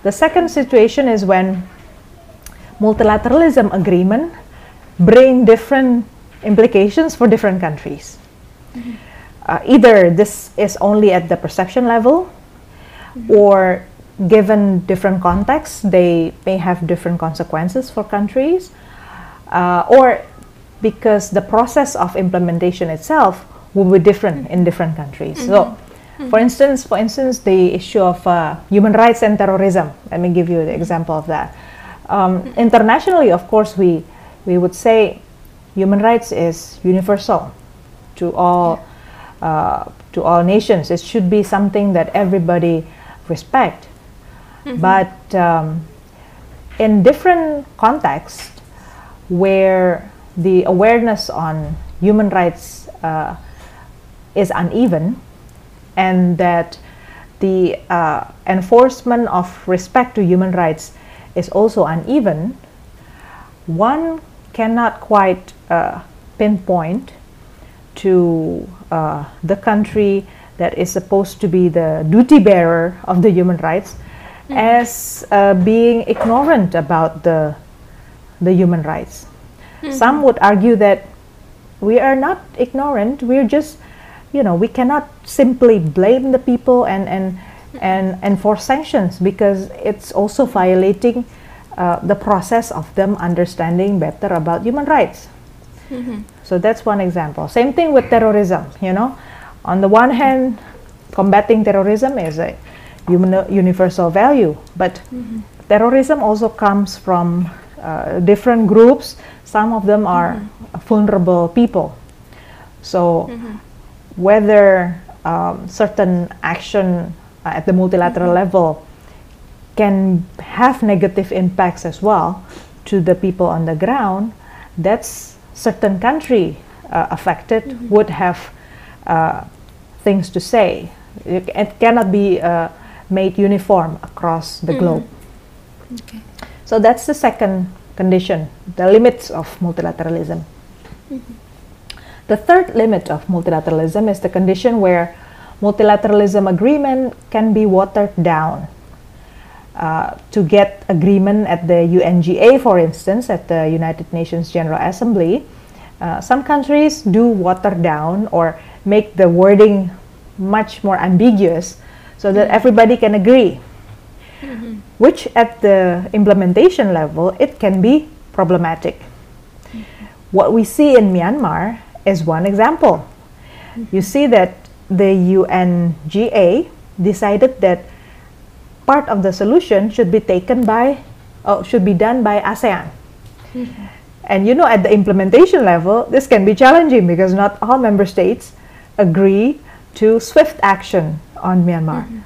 The second situation is when multilateralism agreement bring different implications for different countries. Uh, either this is only at the perception level, or given different contexts, they may have different consequences for countries, uh, or because the process of implementation itself will be different in different countries. So, for instance, for instance, the issue of uh, human rights and terrorism. Let me give you the example of that. Um, internationally, of course, we we would say human rights is universal to all uh, to all nations. It should be something that everybody respect. But um, in different contexts where the awareness on human rights uh, is uneven and that the uh, enforcement of respect to human rights is also uneven, one cannot quite uh, pinpoint to uh, the country that is supposed to be the duty bearer of the human rights as uh, being ignorant about the the human rights. Some would argue that we are not ignorant. We're just, you know, we cannot simply blame the people and and and enforce sanctions because it's also violating uh, the process of them understanding better about human rights. So that's one example. Same thing with terrorism. You know, on the one hand, combating terrorism is a universal value, but terrorism also comes from uh, different groups. Some of them are vulnerable people. So whether um, certain action uh, at the multilateral level can have negative impacts as well to the people on the ground, that's certain country uh, affected would have uh, things to say. It, it cannot be uh, made uniform across the globe. Okay. So that's the second condition, the limits of multilateralism. The third limit of multilateralism is the condition where multilateralism agreement can be watered down. Uh, to get agreement at the UNGA, for instance, at the United Nations General Assembly, uh, some countries do water down or make the wording much more ambiguous so that everybody can agree mm-hmm. which at the implementation level it can be problematic. Mm-hmm. What we see in Myanmar is one example. Mm-hmm. You see that the UNGA decided that part of the solution should be taken by uh, should be done by ASEAN. And you know at the implementation level this can be challenging because not all member states agree to swift action on Myanmar. Mm-hmm.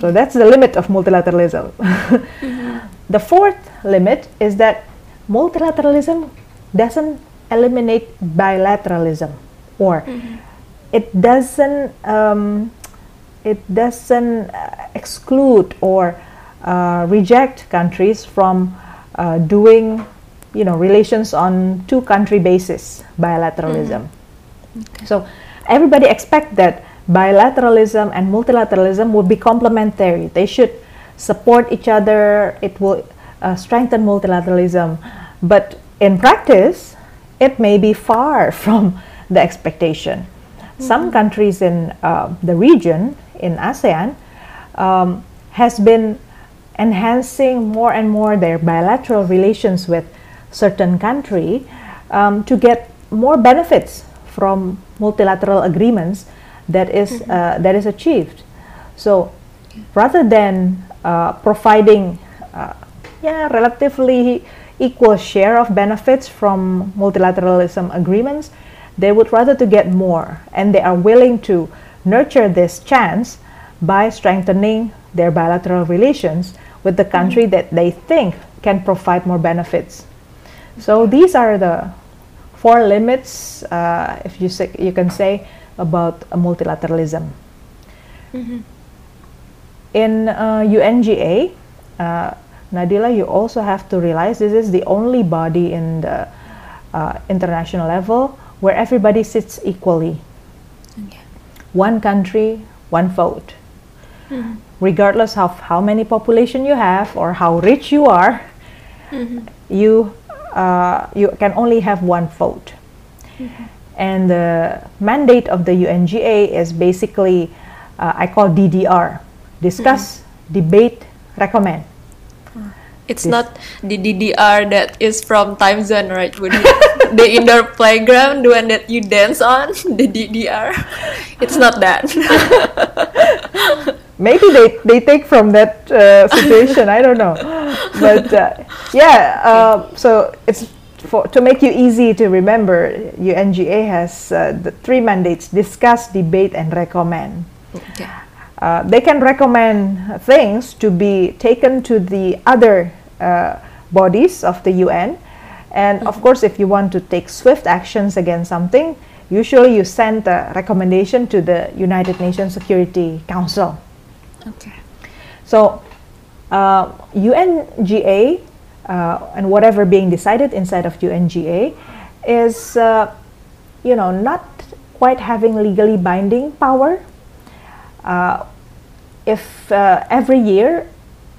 So that's the limit of multilateralism. mm-hmm. The fourth limit is that multilateralism doesn't eliminate bilateralism or mm-hmm. it doesn't um, it doesn't uh, exclude or uh, reject countries from uh, doing you know relations on two country basis bilateralism mm-hmm. okay. so everybody expect that bilateralism and multilateralism will be complementary. They should support each other. It will uh, strengthen multilateralism. But in practice it may be far from the expectation. Mm-hmm. some countries in uh, the region in asean um, has been enhancing more and more their bilateral relations with certain country um, to get more benefits from multilateral agreements that is, mm-hmm. uh, that is achieved. So rather than uh, providing uh, yeah, relatively equal share of benefits from multilateralism agreements, they would rather to get more and they are willing to nurture this chance by strengthening their bilateral relations with the country mm-hmm. that they think can provide more benefits. So these are the four limits, uh, if you say, you can say, about multilateralism. Mm-hmm. In uh, UNGA, uh, Nadila, you also have to realize this is the only body in the uh, international level where everybody sits equally. Okay. One country, one vote. Mm-hmm. Regardless of how many population you have or how rich you are, mm-hmm. you uh, you can only have one vote. Mm-hmm. And the mandate of the UNGA is basically, uh, I call DDR discuss, mm-hmm. debate, recommend. It's this. not the DDR that is from Timezone, right? the indoor playground, the one that you dance on, the DDR. It's not that. maybe they, they take from that uh, situation i don't know but uh, yeah uh, so it's for to make you easy to remember unga has uh, the three mandates discuss debate and recommend okay. Uh, they can recommend things to be taken to the other uh, bodies of the un and mm-hmm. of course if you want to take swift actions against something usually you send a recommendation to the united nations security council Okay. So, uh, UNGA uh, and whatever being decided inside of UNGA is, uh, you know, not quite having legally binding power. Uh, if uh, every year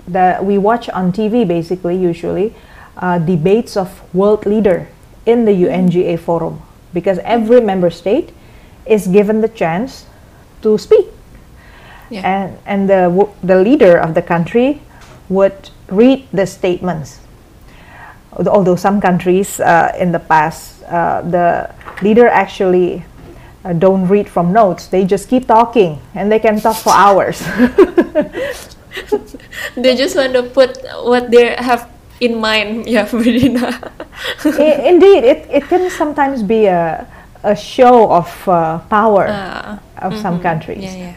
that we watch on TV, basically, usually, uh, debates of world leader in the UNGA forum, because every member state is given the chance to speak yeah. and and the the leader of the country would read the statements. Although some countries uh, in the past, uh, the leader actually uh, don't read from notes; they just keep talking, and they can talk for hours. they just want to put what they have in mind. Yeah, Indeed, it it can sometimes be a a show of uh, power uh, of mm-hmm. some countries. Yeah, yeah.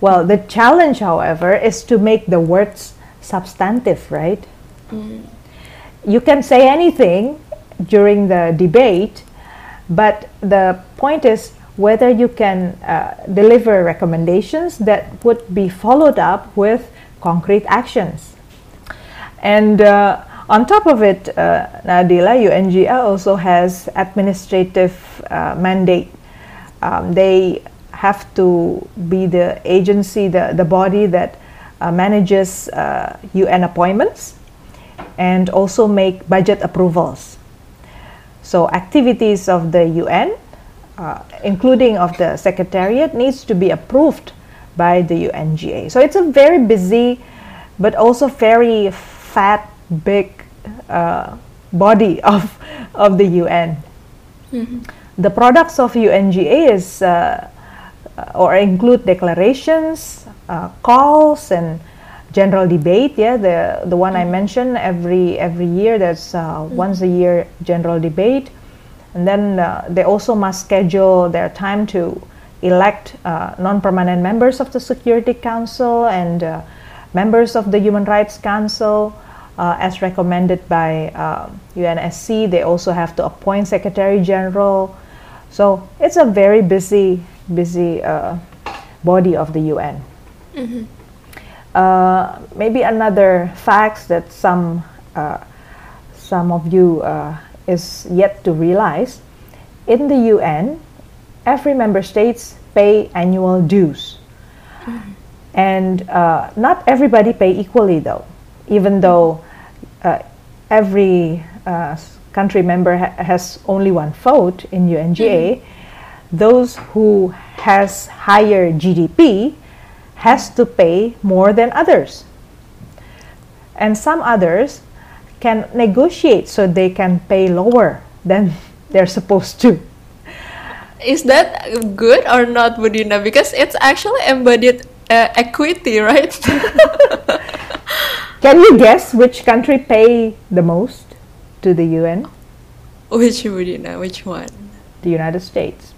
Well, the challenge, however, is to make the words substantive, right? Mm. You can say anything during the debate, but the point is whether you can uh, deliver recommendations that would be followed up with concrete actions. And uh, on top of it, uh, Nadila, UNGA also has administrative uh, mandate. Um, they have to be the agency, the, the body that uh, manages uh, UN appointments and also make budget approvals. So activities of the UN, uh, including of the Secretariat, needs to be approved by the UNGA. So it's a very busy, but also very fat, big uh, body of, of the UN. Mm-hmm. The products of UNGA is uh, uh, or include declarations, uh, calls, and general debate. Yeah, the the one I mm. mentioned every every year. There's uh, mm. once a year general debate, and then uh, they also must schedule their time to elect uh, non-permanent members of the Security Council and uh, members of the Human Rights Council uh, as recommended by UNSC. Uh, they also have to appoint Secretary General. So it's a very busy, busy uh, body of the UN. Mm-hmm. Uh, maybe another fact that some some of you is yet to realize in the UN, every member states pay annual dues. Mm-hmm. And uh, not everybody pay equally though, even though uh, every uh, country member ha- has only one vote in UNGA, mm-hmm. those who has higher GDP has to pay more than others. And some others can negotiate so they can pay lower than they're supposed to. Is that good or not, Bu Dinna? Because it's actually embodied uh, equity, right? Can you guess which country pay the most to the UN? Which Bu Dinna? Which one? The United States.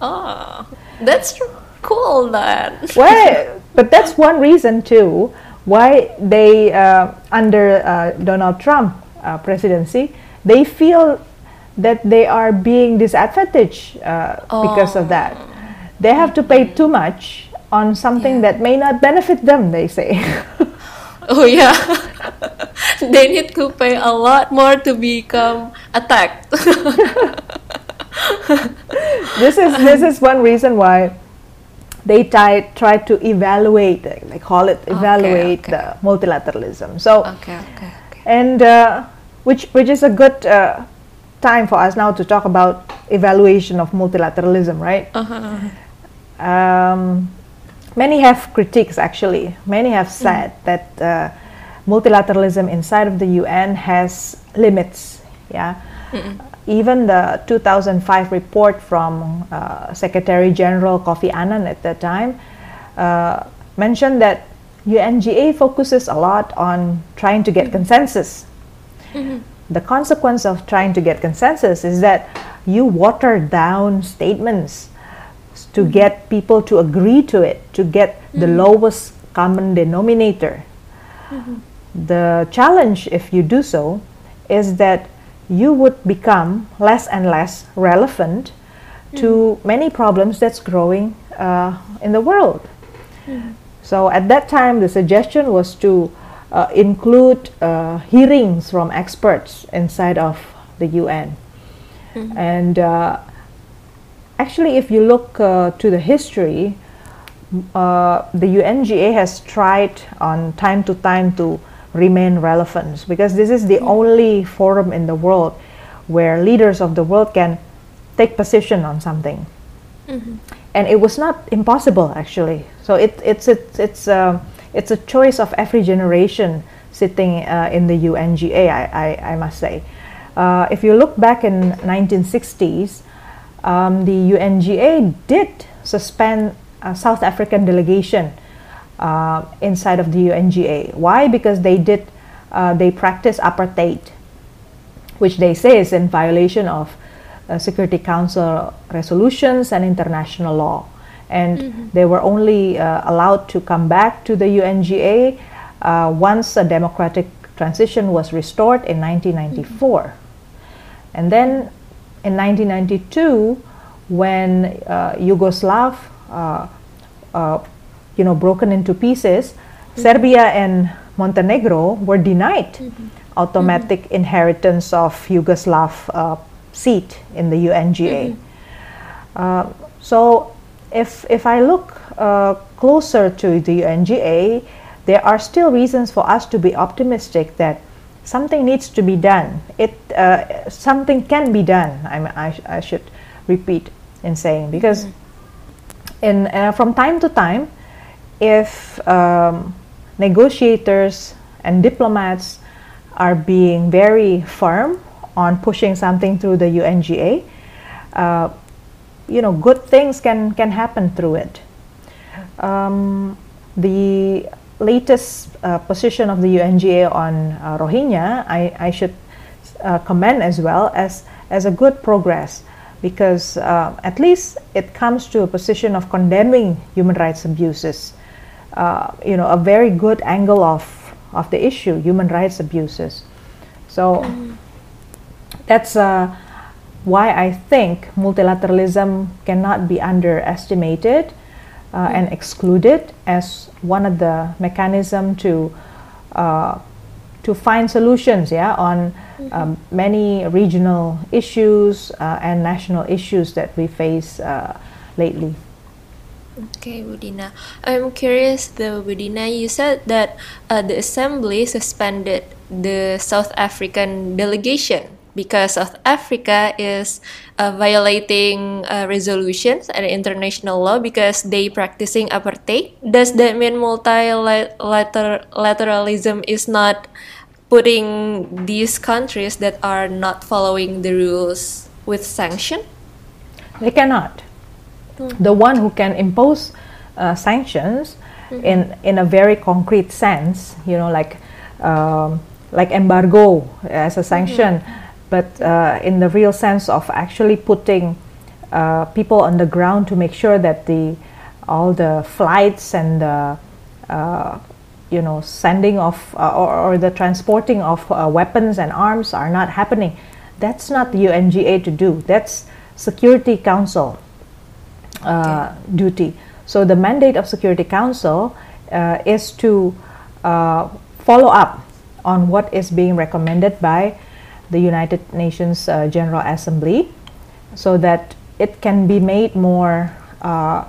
Oh, that's cool then. well, but that's one reason too why they uh, under uh, Donald Trump uh, presidency they feel that they are being disadvantaged oh. because of that. They have to pay too much on something yeah. that may not benefit them. They say. oh yeah, they need to pay a lot more to become attacked. this is this is one reason why they try try to evaluate they call it evaluate okay, okay. the multilateralism so okay, okay, okay. and uh, which which is a good uh, time for us now to talk about evaluation of multilateralism right uh-huh. um, many have critiques actually many have mm. said mm. that uh, multilateralism inside of the UN has limits yeah Mm-mm even the 2005 report from uh, Secretary General Kofi Annan at that time uh, mentioned that UNGA focuses a lot on trying to get mm-hmm. consensus. Mm-hmm. The consequence of trying to get consensus is that you water down statements to mm-hmm. get people to agree to it, to get the mm-hmm. lowest common denominator. The challenge, if you do so, is that you would become less and less relevant mm. to many problems that's growing uh, in the world. Mm. So at that time, the suggestion was to uh, include uh, hearings from experts inside of the UN. Mm-hmm. And uh, actually, if you look uh, to the history, uh, the UNGA has tried on time to time to remain relevant because this is the only forum in the world where leaders of the world can take position on something. Mm-hmm. And it was not impossible actually. So it, it's it's it's uh, it's a choice of every generation sitting uh, in the UNGA. I, I, I must say, uh, if you look back in 1960s, um, the UNGA did suspend a South African delegation uh, inside of the UNGA. Why? Because they did uh, they practice apartheid, which they say is in violation of uh, Security Council resolutions and international law. And mm-hmm. they were only uh, allowed to come back to the UNGA uh, once a democratic transition was restored in 1994. Mm-hmm. And then in 1992, when uh, Yugoslav you know broken into pieces. Serbia and Montenegro were denied mm-hmm. automatic mm-hmm. inheritance of Yugoslav uh, seat in the UNGA. Mm-hmm. Uh, so if if I look uh, closer to the UNGA, there are still reasons for us to be optimistic that something needs to be done. It uh, something can be done. I, I, I should repeat in saying because mm-hmm. in uh, from time to time if um, negotiators and diplomats are being very firm on pushing something through the UNGA, uh, you know, good things can, can happen through it. Um, the latest uh, position of the UNGA on uh, Rohingya, I, I should uh, commend as well as, as a good progress because uh, at least it comes to a position of condemning human rights abuses. Uh, you know, a very good angle of, of the issue, human rights abuses. So that's uh, why I think multilateralism cannot be underestimated uh, mm. and excluded as one of the mechanism to uh, to find solutions yeah on um, many regional issues uh, and national issues that we face lately Okay, Bu Dinna. I'm curious though, Bu Dinna, you said that uh, the assembly suspended the South African delegation because South Africa is uh, violating uh, resolutions and international law because they practicing apartheid. Does that mean multilateralism is not putting these countries that are not following the rules with sanction? They cannot. The one who can impose uh, sanctions mm-hmm. in in a very concrete sense, you know, like um, like embargo as a sanction. Mm-hmm but uh, in the real sense of actually putting uh, people on the ground to make sure that the all the flights and the uh, you know sending of uh, or, or, the transporting of uh, weapons and arms are not happening. That's not the UNGA to do. That's Security Council okay. duty. So the mandate of Security Council is to follow up on what is being recommended by the United Nations uh, General Assembly so that it can be made more uh,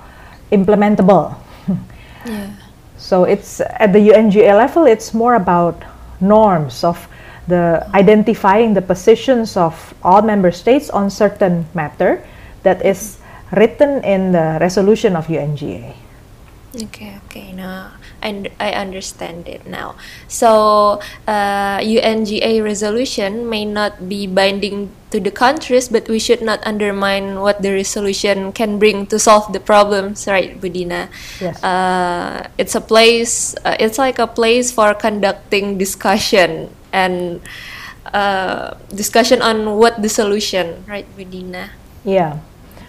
implementable. yeah. So it's at the UNGA level, it's more about norms of the identifying the positions of all member states on certain matter that is written in the resolution of UNGA. Okay, okay. Now I, I understand it now. So uh, UNGA resolution may not be binding to the countries, but we should not undermine what the resolution can bring to solve the problems, right, Bu Dinna? Yes. Uh, it's a place. Uh, it's like a place for conducting discussion and uh, discussion on what the solution, right, Bu Dinna? Yeah.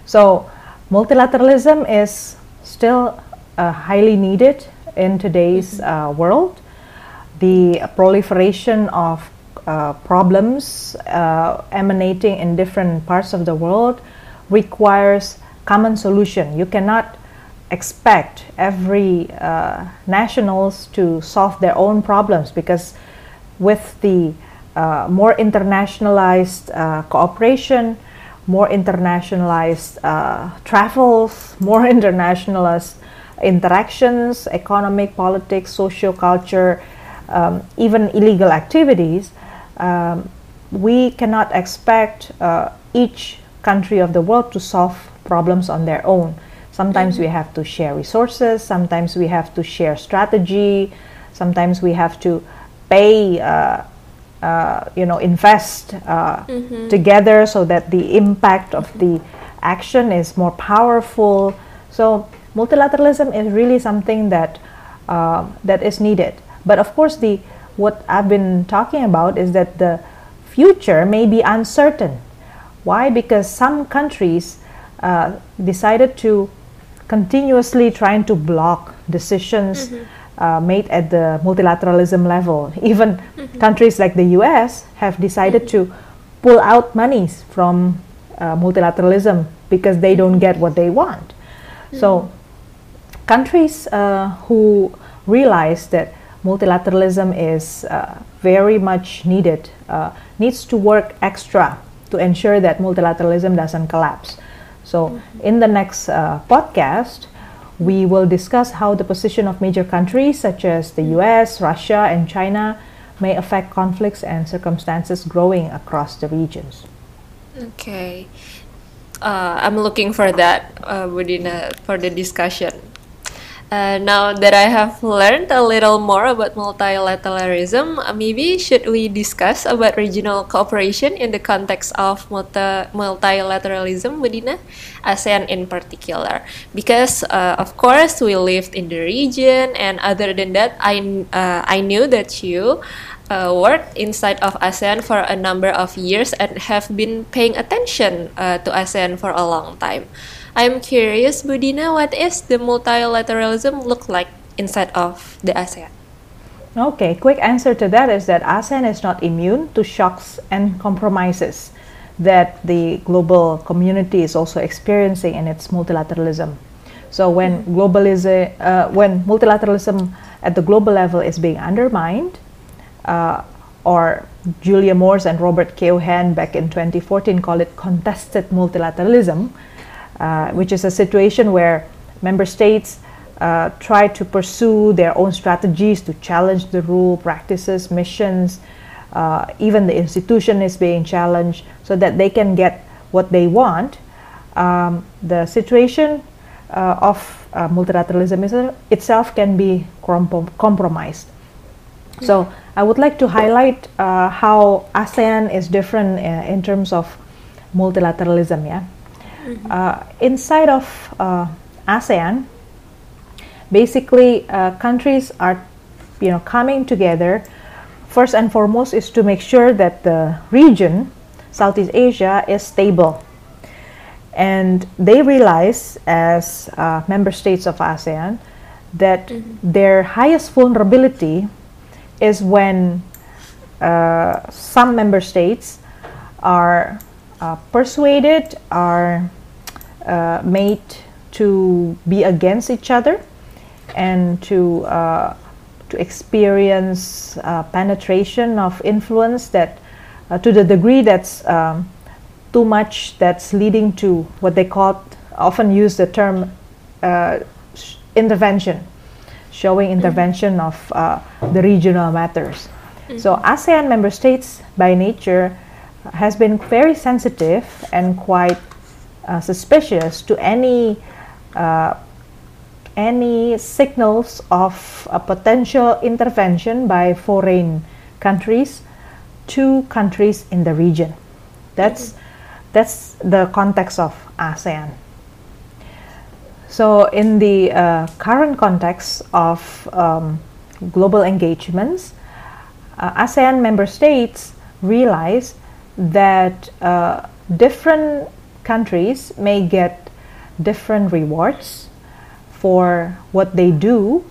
So multilateralism is still uh, highly needed in today's mm-hmm. uh, world. The proliferation of uh, problems uh, emanating in different parts of the world requires common solution. You cannot expect every uh, nationals to solve their own problems because with the uh, more internationalized uh, cooperation, more internationalized travels, more internationalized interactions, economic, politics, social, culture, um, even illegal activities, um, we cannot expect uh, each country of the world to solve problems on their own. Sometimes mm-hmm. we have to share resources, sometimes we have to share strategy, sometimes we have to pay, uh, uh, you know, invest uh, mm-hmm. together so that the impact of the action is more powerful. So multilateralism is really something that uh, that is needed. But of course, the what I've been talking about is that the future may be uncertain. Why? Because some countries uh, decided to continuously trying to block decisions mm-hmm. Uh, made at the multilateralism level. Even mm-hmm. countries like the U.S. have decided mm-hmm. to pull out monies from uh, multilateralism because they don't get what they want. So mm-hmm countries uh, who realize that multilateralism is uh, very much needed uh, needs to work extra to ensure that multilateralism doesn't collapse. So, in the next uh, podcast, we will discuss how the position of major countries such as the US, Russia, and China may affect conflicts and circumstances growing across the regions. Okay. Uh, I'm looking for that uh, within for the discussion. Uh, now that I have learned a little more about multilateralism, uh, maybe should we discuss about regional cooperation in the context of multi- multilateralism, Bu Dinna? ASEAN in particular, because uh, of course we lived in the region, and other than that, I uh, I knew that you uh, worked inside of ASEAN for a number of years and have been paying attention uh, to ASEAN for a long time. I'm curious, Bu Dinna, what is the multilateralism look like inside of the ASEAN? Okay, quick answer to that is that ASEAN is not immune to shocks and compromises that the global community is also experiencing in its multilateralism. So when globalism, uh, when multilateralism at the global level is being undermined, uh, or Julia Morse and Robert Keohane back in 2014 call it contested multilateralism, uh, which is a situation where member states uh, try to pursue their own strategies to challenge the rule, practices, missions, uh, even the institution is being challenged so that they can get what they want. Um, the situation uh, of uh, multilateralism itself can be compromised. So I would like to highlight how ASEAN is different in terms of multilateralism. Yeah, mm-hmm. Uh, inside of uh, ASEAN, basically countries are, you know, coming together. First and foremost is to make sure that the region, Southeast Asia, is stable and they realize, as uh, member states of ASEAN, that mm-hmm. their highest vulnerability is when uh, some member states are uh, persuaded, are uh, made to be against each other, and to uh, to experience uh, penetration of influence that, to the degree that's um, too much that's leading to what they call often use the term uh, intervention showing mm-hmm. intervention of uh, the regional matters mm-hmm. so asean member states by nature has been very sensitive and quite uh, suspicious to any uh, any signals of a potential intervention by foreign countries to countries in the region that's that's the context of ASEAN. So, in the uh, current context of um, global engagements, uh, ASEAN member states realize that uh, different countries may get different rewards for what they do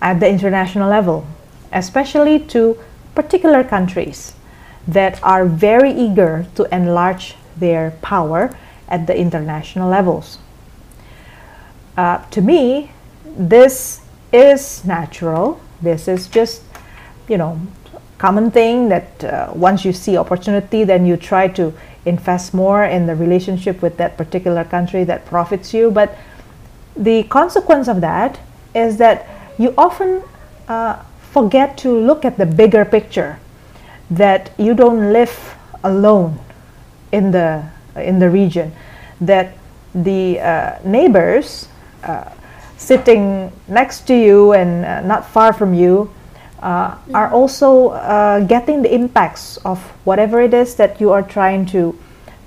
at the international level, especially to particular countries that are very eager to enlarge their power at the international levels. Uh, to me, this is natural. This is just, you know, common thing that uh, once you see opportunity, then you try to invest more in the relationship with that particular country that profits you. But the consequence of that is that you often uh, forget to look at the bigger picture. That you don't live alone in the in the region that the uh, neighbors uh, sitting next to you and uh, not far from you uh, are mm-hmm. also uh, getting the impacts of whatever it is that you are trying to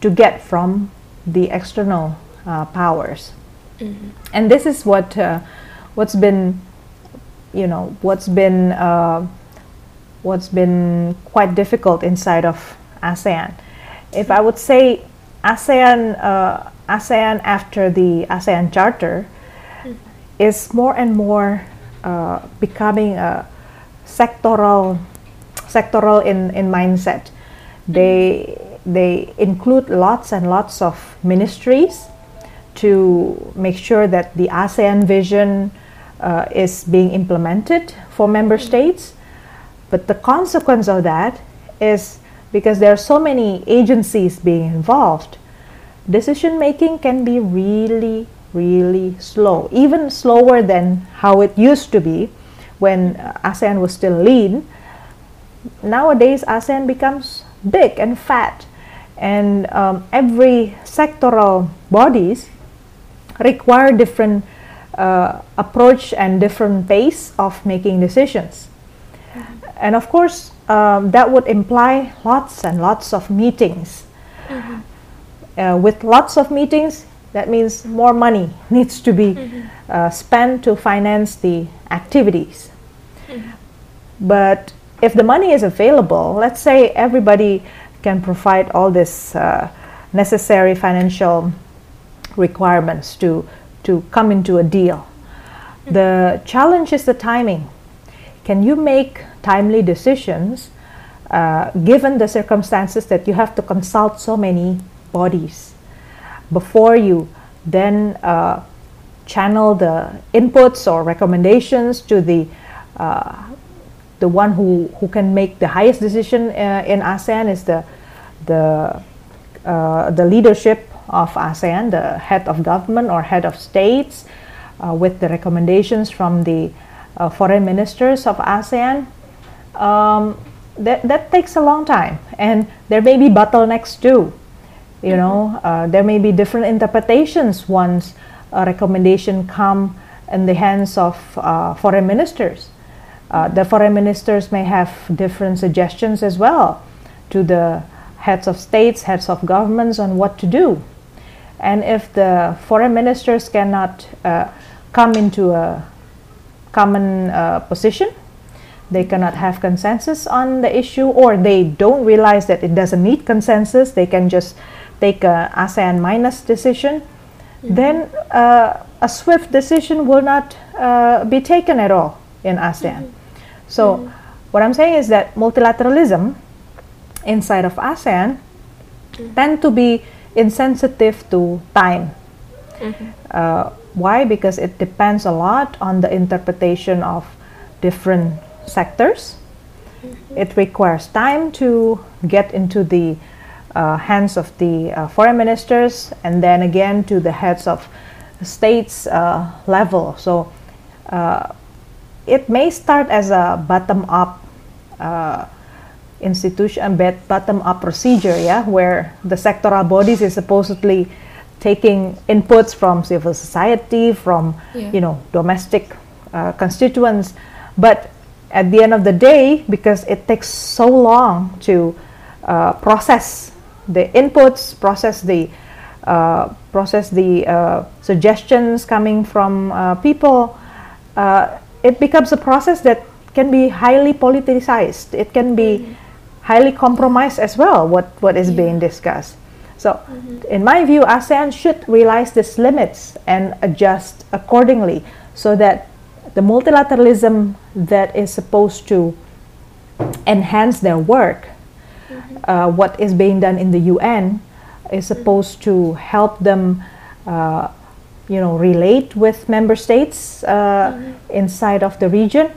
to get from the external uh, powers mm-hmm. and this is what what's been you know what's been what's been quite difficult inside of ASEAN if I would say ASEAN, uh, ASEAN after the ASEAN Charter mm. is more and more uh, becoming a sectoral, sectoral in, in mindset. They they include lots and lots of ministries to make sure that the ASEAN vision uh, is being implemented for member states. But the consequence of that is because there are so many agencies being involved, decision making can be really, really slow, even slower than how it used to be when ASEAN was still lean. Nowadays, ASEAN becomes big and fat, and um, every sectoral bodies require different uh, approach and different pace of making decisions. And of course, um, that would imply lots and lots of meetings. Mm-hmm. Uh, with lots of meetings, that means more money needs to be mm-hmm. uh, spent to finance the activities. But if the money is available, let's say everybody can provide all this uh, necessary financial requirements to to come into a deal. The challenge is the timing. Can you make timely decisions uh, given the circumstances that you have to consult so many bodies before you then uh, channel the inputs or recommendations to the uh, the one who, who can make the highest decision uh, in ASEAN is the the uh, the leadership of ASEAN, the head of government or head of states, uh, with the recommendations from the uh, foreign ministers of ASEAN. Um, that, that takes a long time, and there may be bottlenecks too. You know, uh, there may be different interpretations once a recommendation come in the hands of uh, foreign ministers. Uh, the foreign ministers may have different suggestions as well to the heads of states, heads of governments on what to do. And if the foreign ministers cannot uh, come into a common uh, position, they cannot have consensus on the issue, or they don't realize that it doesn't need consensus, they can just take a ASEAN minus decision, mm-hmm. then uh, a swift decision will not uh, be taken at all in ASEAN. Mm-hmm. So, mm-hmm. what I'm saying is that multilateralism inside of ASEAN mm-hmm. tend to be insensitive to time. Mm-hmm. Uh, why? Because it depends a lot on the interpretation of different sectors. Mm-hmm. It requires time to get into the uh, hands of the uh, foreign ministers and then again to the heads of states uh, level. So uh, it may start as a bottom up uh, institution bottom up procedure yeah where the sectoral bodies is supposedly taking inputs from civil society from yeah. you know domestic uh, constituents but at the end of the day because it takes so long to uh, process the inputs process the uh, process the uh, suggestions coming from uh, people uh, it becomes a process that can be highly politicized it can be mm-hmm highly compromised as well what, what is yeah. being discussed. So, mm-hmm. in my view, ASEAN should realize these limits and adjust accordingly so that the multilateralism that is supposed to enhance their work, mm-hmm. uh, what is being done in the UN, is mm-hmm. supposed to help them, uh, you know, relate with member states uh, mm-hmm. inside of the region,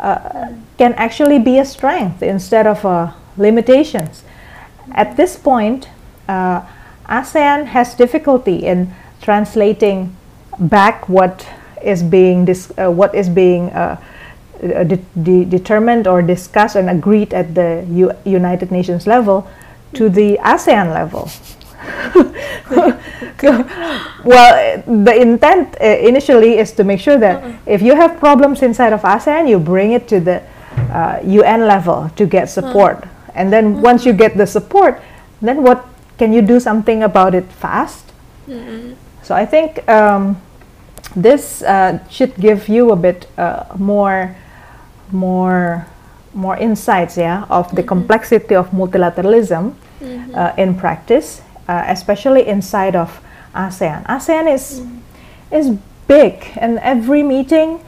uh, mm-hmm. can actually be a strength instead of a limitations. At this point, uh, ASEAN has difficulty in translating back what is being dis- uh, what is being uh, uh de- de- determined or discussed and agreed at the U- United Nations level to the ASEAN level. well, the intent uh, initially is to make sure that uh-uh. if you have problems inside of ASEAN, you bring it to the UN level to get support and then mm-hmm. once you get the support then what can you do something about it fast so i think um, this uh, should give you a bit uh, more more more insights yeah of the complexity of multilateralism mm-hmm. uh, in practice uh, especially inside of asean asean is mm-hmm. is big and every meeting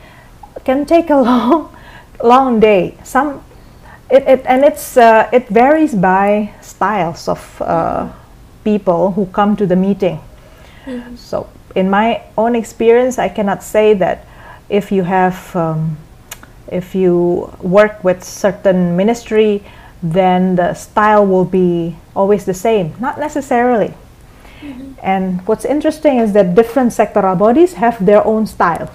can take a long long day some it, it and it's uh, it varies by styles of uh, people who come to the meeting. Mm-hmm. So in my own experience, I cannot say that if you have um, if you work with certain ministry, then the style will be always the same. Not necessarily. Mm-hmm. And what's interesting is that different sectoral bodies have their own styles.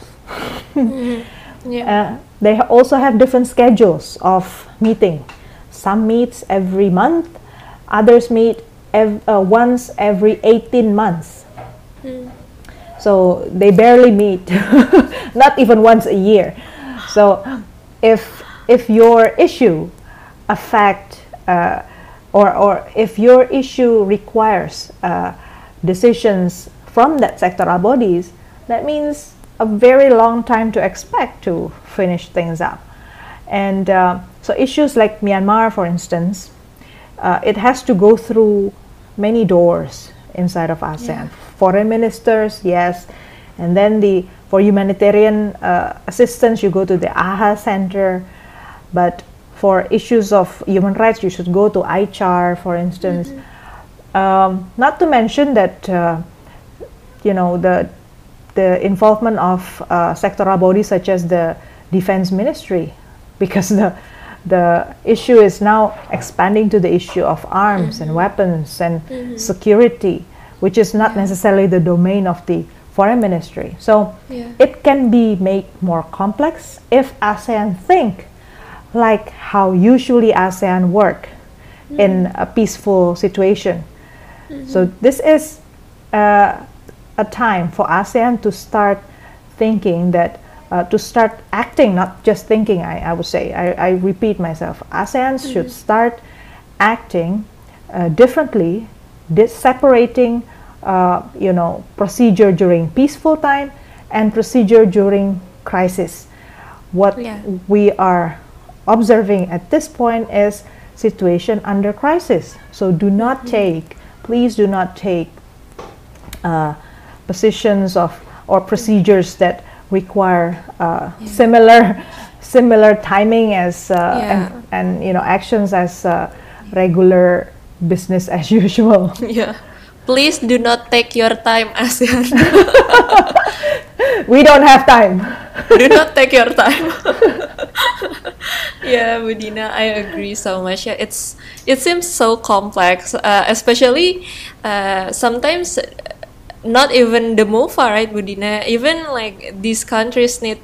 mm-hmm. Yeah. Uh, they also have different schedules of meeting. Some meets every month, others meet ev- uh, once every 18 months. Mm. So they barely meet, not even once a year. So if if your issue affect uh, or or if your issue requires uh, decisions from that sectoral bodies, that means a very long time to expect to finish things up. And uh, So issues like Myanmar, for instance, uh, it has to go through many doors inside of ASEAN. Yeah. Foreign ministers, yes, and then the for humanitarian uh, assistance, you go to the AHA Center, but for issues of human rights, you should go to AICHR, for instance. Um, not to mention that uh, you know the the involvement of uh, sectoral bodies such as the defense ministry, because the the issue is now expanding to the issue of arms and weapons and security, which is not necessarily the domain of the foreign ministry. So Yeah. it can be made more complex if ASEAN think like how usually ASEAN work in a peaceful situation. So this is uh, a time for ASEAN to start thinking that uh, to start acting, not just thinking. I, I would say I, I repeat myself. ASEAN should start acting uh, differently, dis- separating, uh, you know, procedure during peaceful time and procedure during crisis. What Yeah. we are observing at this point is situation under crisis. So do not take, please do not take uh, positions of or procedures that require uh, similar similar timing as uh, and, Yeah. and you know actions as uh, regular business as usual. Yeah. Please do not take your time, ASEAN. we don't have time. do not take your time. yeah, Bu Dinna, I agree so much. Yeah, it's it seems so complex, uh, especially uh, sometimes not even the MOFA, right, Bu Dinna? Even like these countries need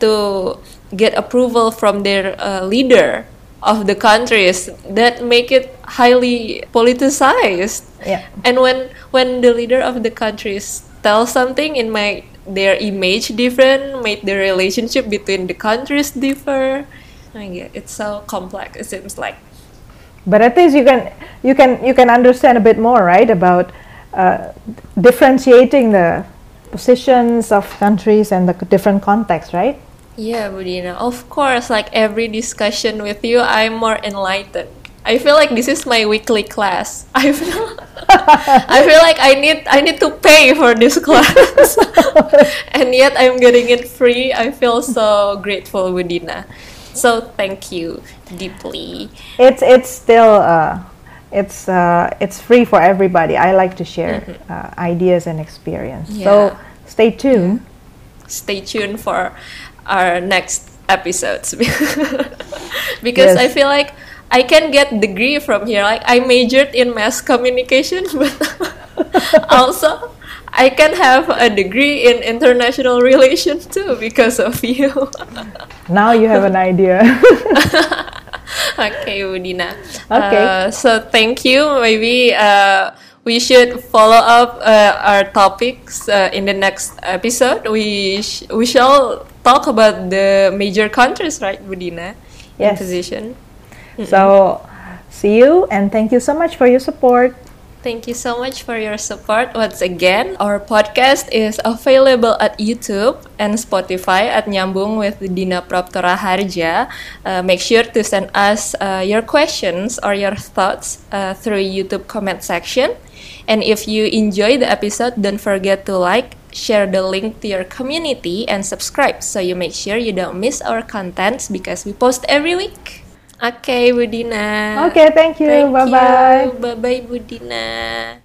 to get approval from their uh, leader of the countries that make it highly politicized. Yeah. And when when the leader of the countries tell something, it make their image different, make the relationship between the countries differ. Like, yeah, it's so complex. It seems like. But at least you can you can you can understand a bit more, right, about uh, differentiating the positions of countries and the different contexts, right? Yeah, Bu Dinna. Of course, like every discussion with you, I'm more enlightened. I feel like this is my weekly class. I feel I feel like I need I need to pay for this class. and yet I'm getting it free. I feel so grateful, Bu Dinna. So thank you deeply. It's it's still uh, it's uh, it's free for everybody. I like to share uh, ideas and experience. So Mm-hmm. Stay tuned. Stay tuned for our next episodes because Yes. I feel like I can get degree from here. Like I majored in mass communication, but also I can have a degree in international relations too because of you. Now you have an idea. okay, Udina. Okay. Uh, so thank you. Maybe uh, we should follow up uh, our topics uh, in the next episode. We sh- we shall talk about the major countries, right, Bu Dinna? Yes. In position. so see you and thank you so much for your support. Thank you so much for your support once again. Our podcast is available at YouTube and Spotify at Nyambung with Dinna Prapto Raharja. Uh, make sure to send us uh, your questions or your thoughts uh, through YouTube comment section. And if you enjoy the episode, don't forget to like, share the link to your community, and subscribe so you make sure you don't miss our contents because we post every week. Okay, Budina. Okay, thank you. Thank bye bye. you. Bye bye, Budina.